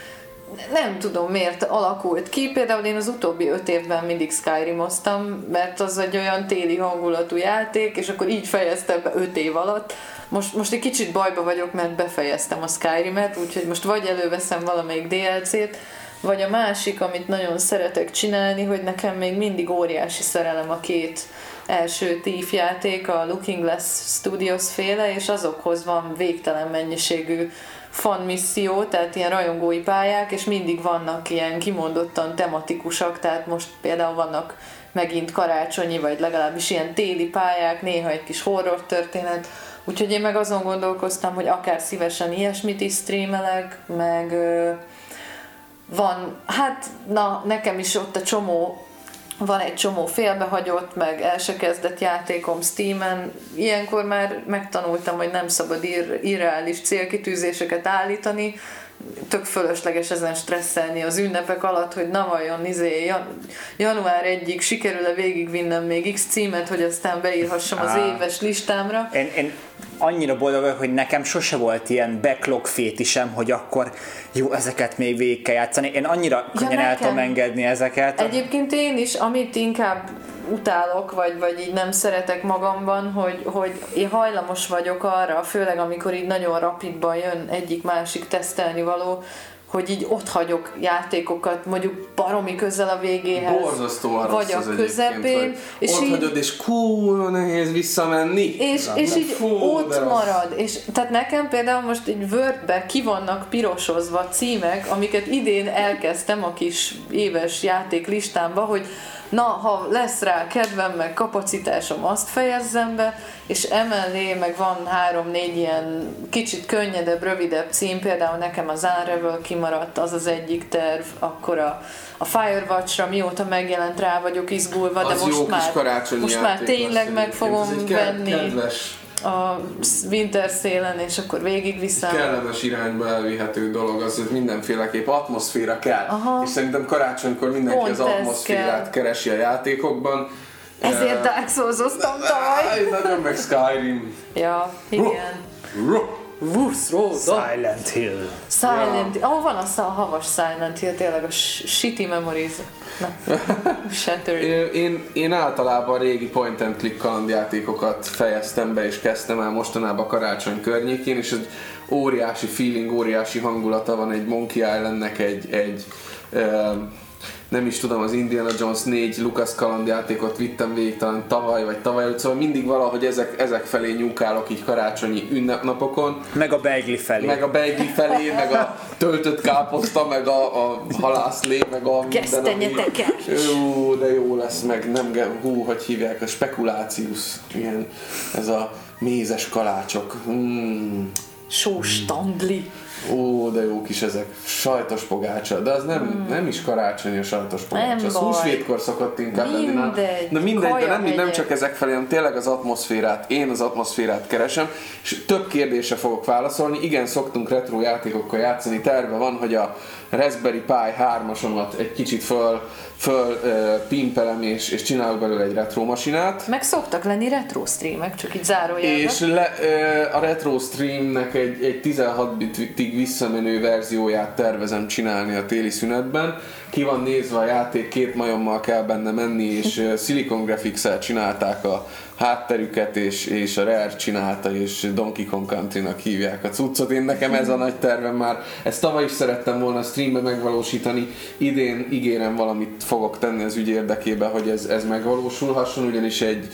nem tudom miért alakult ki, például én az utóbbi öt évben mindig Skyrimoztam, mert az egy olyan téli hangulatú játék, és akkor így fejeztem be öt év alatt. Most, most egy kicsit bajba vagyok, mert befejeztem a Skyrimet, úgyhogy most vagy előveszem valamelyik DLC-t, vagy a másik, amit nagyon szeretek csinálni, hogy nekem még mindig óriási szerelem a két első TIF játék, a Looking Glass Studios féle, és azokhoz van végtelen mennyiségű fan misszió, tehát ilyen rajongói pályák, és mindig vannak ilyen kimondottan tematikusak, tehát most például vannak megint karácsonyi, vagy legalábbis ilyen téli pályák, néha egy kis horror történet, úgyhogy én meg azon gondolkoztam, hogy akár szívesen ilyesmit is streamelek, meg van, hát na, nekem is ott a csomó van egy csomó félbehagyott, meg el se kezdett játékom Steam-en. Ilyenkor már megtanultam, hogy nem szabad ir- irreális célkitűzéseket állítani, tök fölösleges ezen stresszelni az ünnepek alatt, hogy na vajon izé, jan- január egyik sikerül-e végigvinnem még X címet, hogy aztán beírhassam az éves listámra. Én, én annyira boldog vagyok, hogy nekem sose volt ilyen backlog fétisem, hogy akkor jó, ezeket még végig kell játszani. Én annyira könnyen el nekem- tudom engedni ezeket. Egyébként én is, amit inkább utálok, vagy, vagy így nem szeretek magamban, hogy, hogy én hajlamos vagyok arra, főleg amikor így nagyon rapidban jön egyik-másik tesztelni való, hogy így ott hagyok játékokat, mondjuk baromi közel a végéhez. Borzasztóan rossz vagy a közepén, és ott így, hagyod, és kurva nehéz visszamenni. és, és így Fú, ott marad. És, tehát nekem például most egy Wordbe ki vannak pirosozva címek, amiket idén elkezdtem a kis éves játék listámba, hogy na, ha lesz rá kedvem, meg kapacitásom, azt fejezzem be, és emellé meg van három-négy ilyen kicsit könnyedebb, rövidebb cím, például nekem az Unravel kimaradt, az az egyik terv, akkor a, a Firewatch-ra mióta megjelent rá vagyok izgulva, de az most már, most már tényleg meg fogom venni. Kedves, a winter szélen, és akkor végig viszem. kellemes irányba elvihető dolog, az hogy mindenféleképp atmoszféra kell. Aha. És szerintem karácsonykor mindenki Pont az atmoszférát kell. keresi a játékokban. Ezért Dark Souls-oztam tavaly. Nagyon meg Skyrim. Ja, igen. Wusz, Silent Hill. Silent Hill. Oh, van az a havas Silent Hill, tényleg a sh- shitty memories. Na, Shattered. Én, én, én általában régi point and click kalandjátékokat fejeztem be és kezdtem el mostanában karácsony környékén, és egy óriási feeling, óriási hangulata van egy Monkey Islandnek egy, egy ö, nem is tudom, az Indiana Jones 4 Lucas kalandjátékot vittem végig talán tavaly vagy tavaly előtt, szóval mindig valahogy ezek, ezek felé nyúkálok így karácsonyi ünnepnapokon. Meg a Beigli felé. Meg a beigli felé, meg a töltött káposzta, meg a, a halászlé, meg a Gesztenyetekes. Ú, de jó lesz, meg nem, hú, hogy hívják, a spekulácius, ilyen, ez a mézes kalácsok. Mm. Sós tandli. Ó, de jó kis ezek. Sajtos pogácsa, de az nem, nem is karácsony a sajtos pogácsa. Nem az baj. húsvétkor szokott inkább lenni. Na, Mindegy. Mindegy, de nem, nem csak ezek felé, hanem tényleg az atmoszférát, én az atmoszférát keresem, és több kérdésre fogok válaszolni. Igen, szoktunk retro játékokkal játszani, terve van, hogy a Raspberry Pi 3-asomat egy kicsit föl, föl uh, pimpelem és, és csinálok belőle egy retro masinát. Meg szoktak lenni retro streamek, csak így zárójelben. És le, ö, a Retro Streamnek egy, egy 16 bitig visszamenő verzióját tervezem csinálni a téli szünetben. Ki van nézve a játék, két majommal kell benne menni, és (laughs) Silicon Graphics-el csinálták a hátterüket, és, és a Rare csinálta, és Donkey Kong Country-nak hívják a cuccot. Én nekem ez a nagy tervem már. Ezt tavaly is szerettem volna streambe megvalósítani. Idén ígérem valamit fogok tenni az ügy érdekében, hogy ez, ez megvalósulhasson, ugyanis egy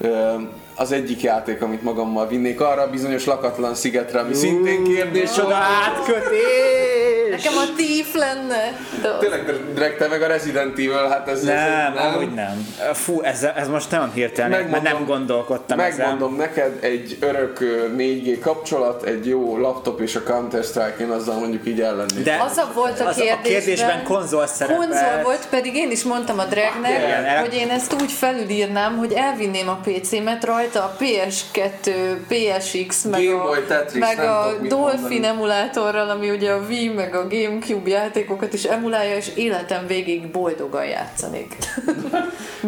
Ö, az egyik játék, amit magammal vinnék arra a bizonyos lakatlan szigetre, ami szintén kérdés. Csoda átkötés! Nekem a Thief lenne. Az- Tényleg, Dreg, te meg a Resident Evil, hát ez... Nem, ez, amúgy nem. Fú, ez, ez most nagyon hirtelen, mert nem gondolkodtam Megmondom neked, egy örök ö, 4G kapcsolat, egy jó laptop és a Counter-Strike, én azzal mondjuk így ellennék. De Az a volt a az kérdésben. A kérdésben konzol szerepel. Konzol volt, pedig én is mondtam a Dragnek, Igen, hogy én ezt úgy felülírnám, hogy elvinném a PC-met rajta a PS2, PSX, meg Game a, Boy Tetris, meg nem a Dolphin mondani. emulátorral, ami ugye a Wii meg a Gamecube játékokat is emulálja, és életem végig boldogan játszanék. (laughs)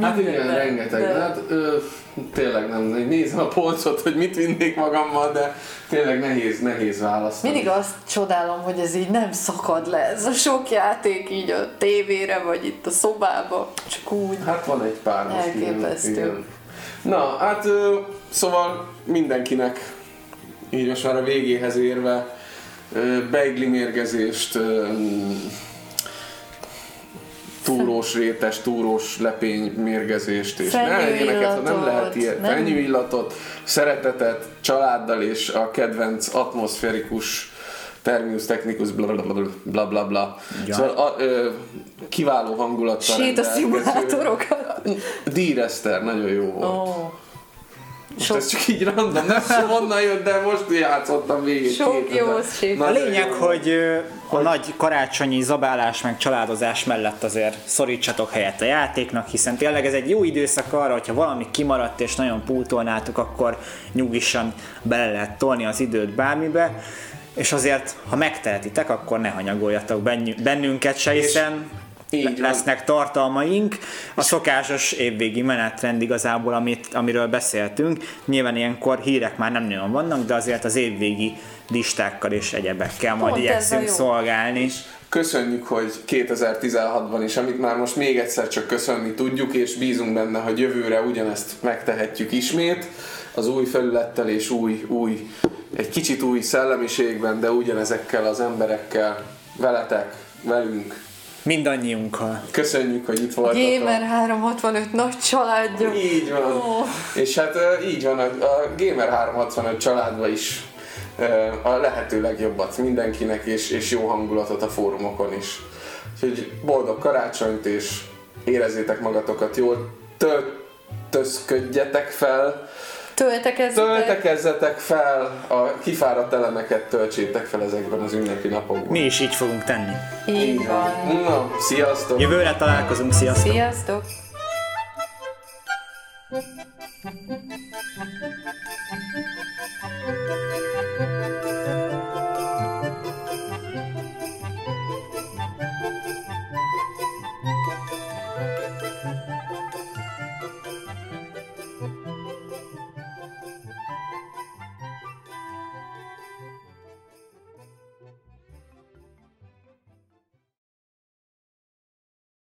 Hát igen, mindenben. rengeteg. De-. Hát, ö, tényleg nem, nézem a polcot, hogy mit vinnék magammal, de tényleg nehéz, nehéz választani. Mindig azt csodálom, hogy ez így nem szakad le, ez a sok játék így a tévére, vagy itt a szobába, csak úgy. Hát van egy pár most, Elképesztő. Na, hát ö, szóval mindenkinek így most már a végéhez érve beigli mérgezést, túrós rétes, túrós lepény mérgezést, és ne ilyeneket, nem lehet ilyen, nem? fenyőillatot, szeretetet, családdal és a kedvenc atmoszférikus terminus technicus bla bla bla bla bla bla. Ja. Szóval a, ö, kiváló hangulattal Sét a szimulátorokat. D-Rester nagyon jó volt. Ó, Most sok- ez csak így random, nem tudom honnan jött, de most játszottam végig. Sok jó A lényeg, jó. hogy a nagy karácsonyi zabálás meg családozás mellett azért szorítsatok helyet a játéknak, hiszen tényleg ez egy jó időszak arra, hogyha valami kimaradt és nagyon pútolnátok, akkor nyugisan bele lehet tolni az időt bármibe, és azért, ha megtehetitek, akkor ne hanyagoljatok bennünket se, hiszen Így van. lesznek tartalmaink. A szokásos évvégi menetrend igazából, amit, amiről beszéltünk. Nyilván ilyenkor hírek már nem nagyon vannak, de azért az évvégi listákkal és egyebekkel majd Pont a igyekszünk szolgálni. Köszönjük, hogy 2016-ban is, amit már most még egyszer csak köszönni tudjuk, és bízunk benne, hogy jövőre ugyanezt megtehetjük ismét, az új felülettel és új, új, egy kicsit új szellemiségben, de ugyanezekkel az emberekkel, veletek, velünk. Mindannyiunkkal. Köszönjük, hogy itt voltatok. Gamer 365 nagy családja. Így van. Ó. És hát így van, a, a Gamer 365 családban is a lehető legjobbat mindenkinek, és, és jó hangulatot a fórumokon is. Úgyhogy boldog karácsonyt, és érezzétek magatokat jól, töltözködjetek fel, Töltekezzetek. töltekezzetek fel, a kifáradt elemeket töltsétek fel ezekben az ünnepi napokban. Mi is így fogunk tenni. Így van. Na, sziasztok! Jövőre találkozunk, sziasztok! Sziasztok! Thank you.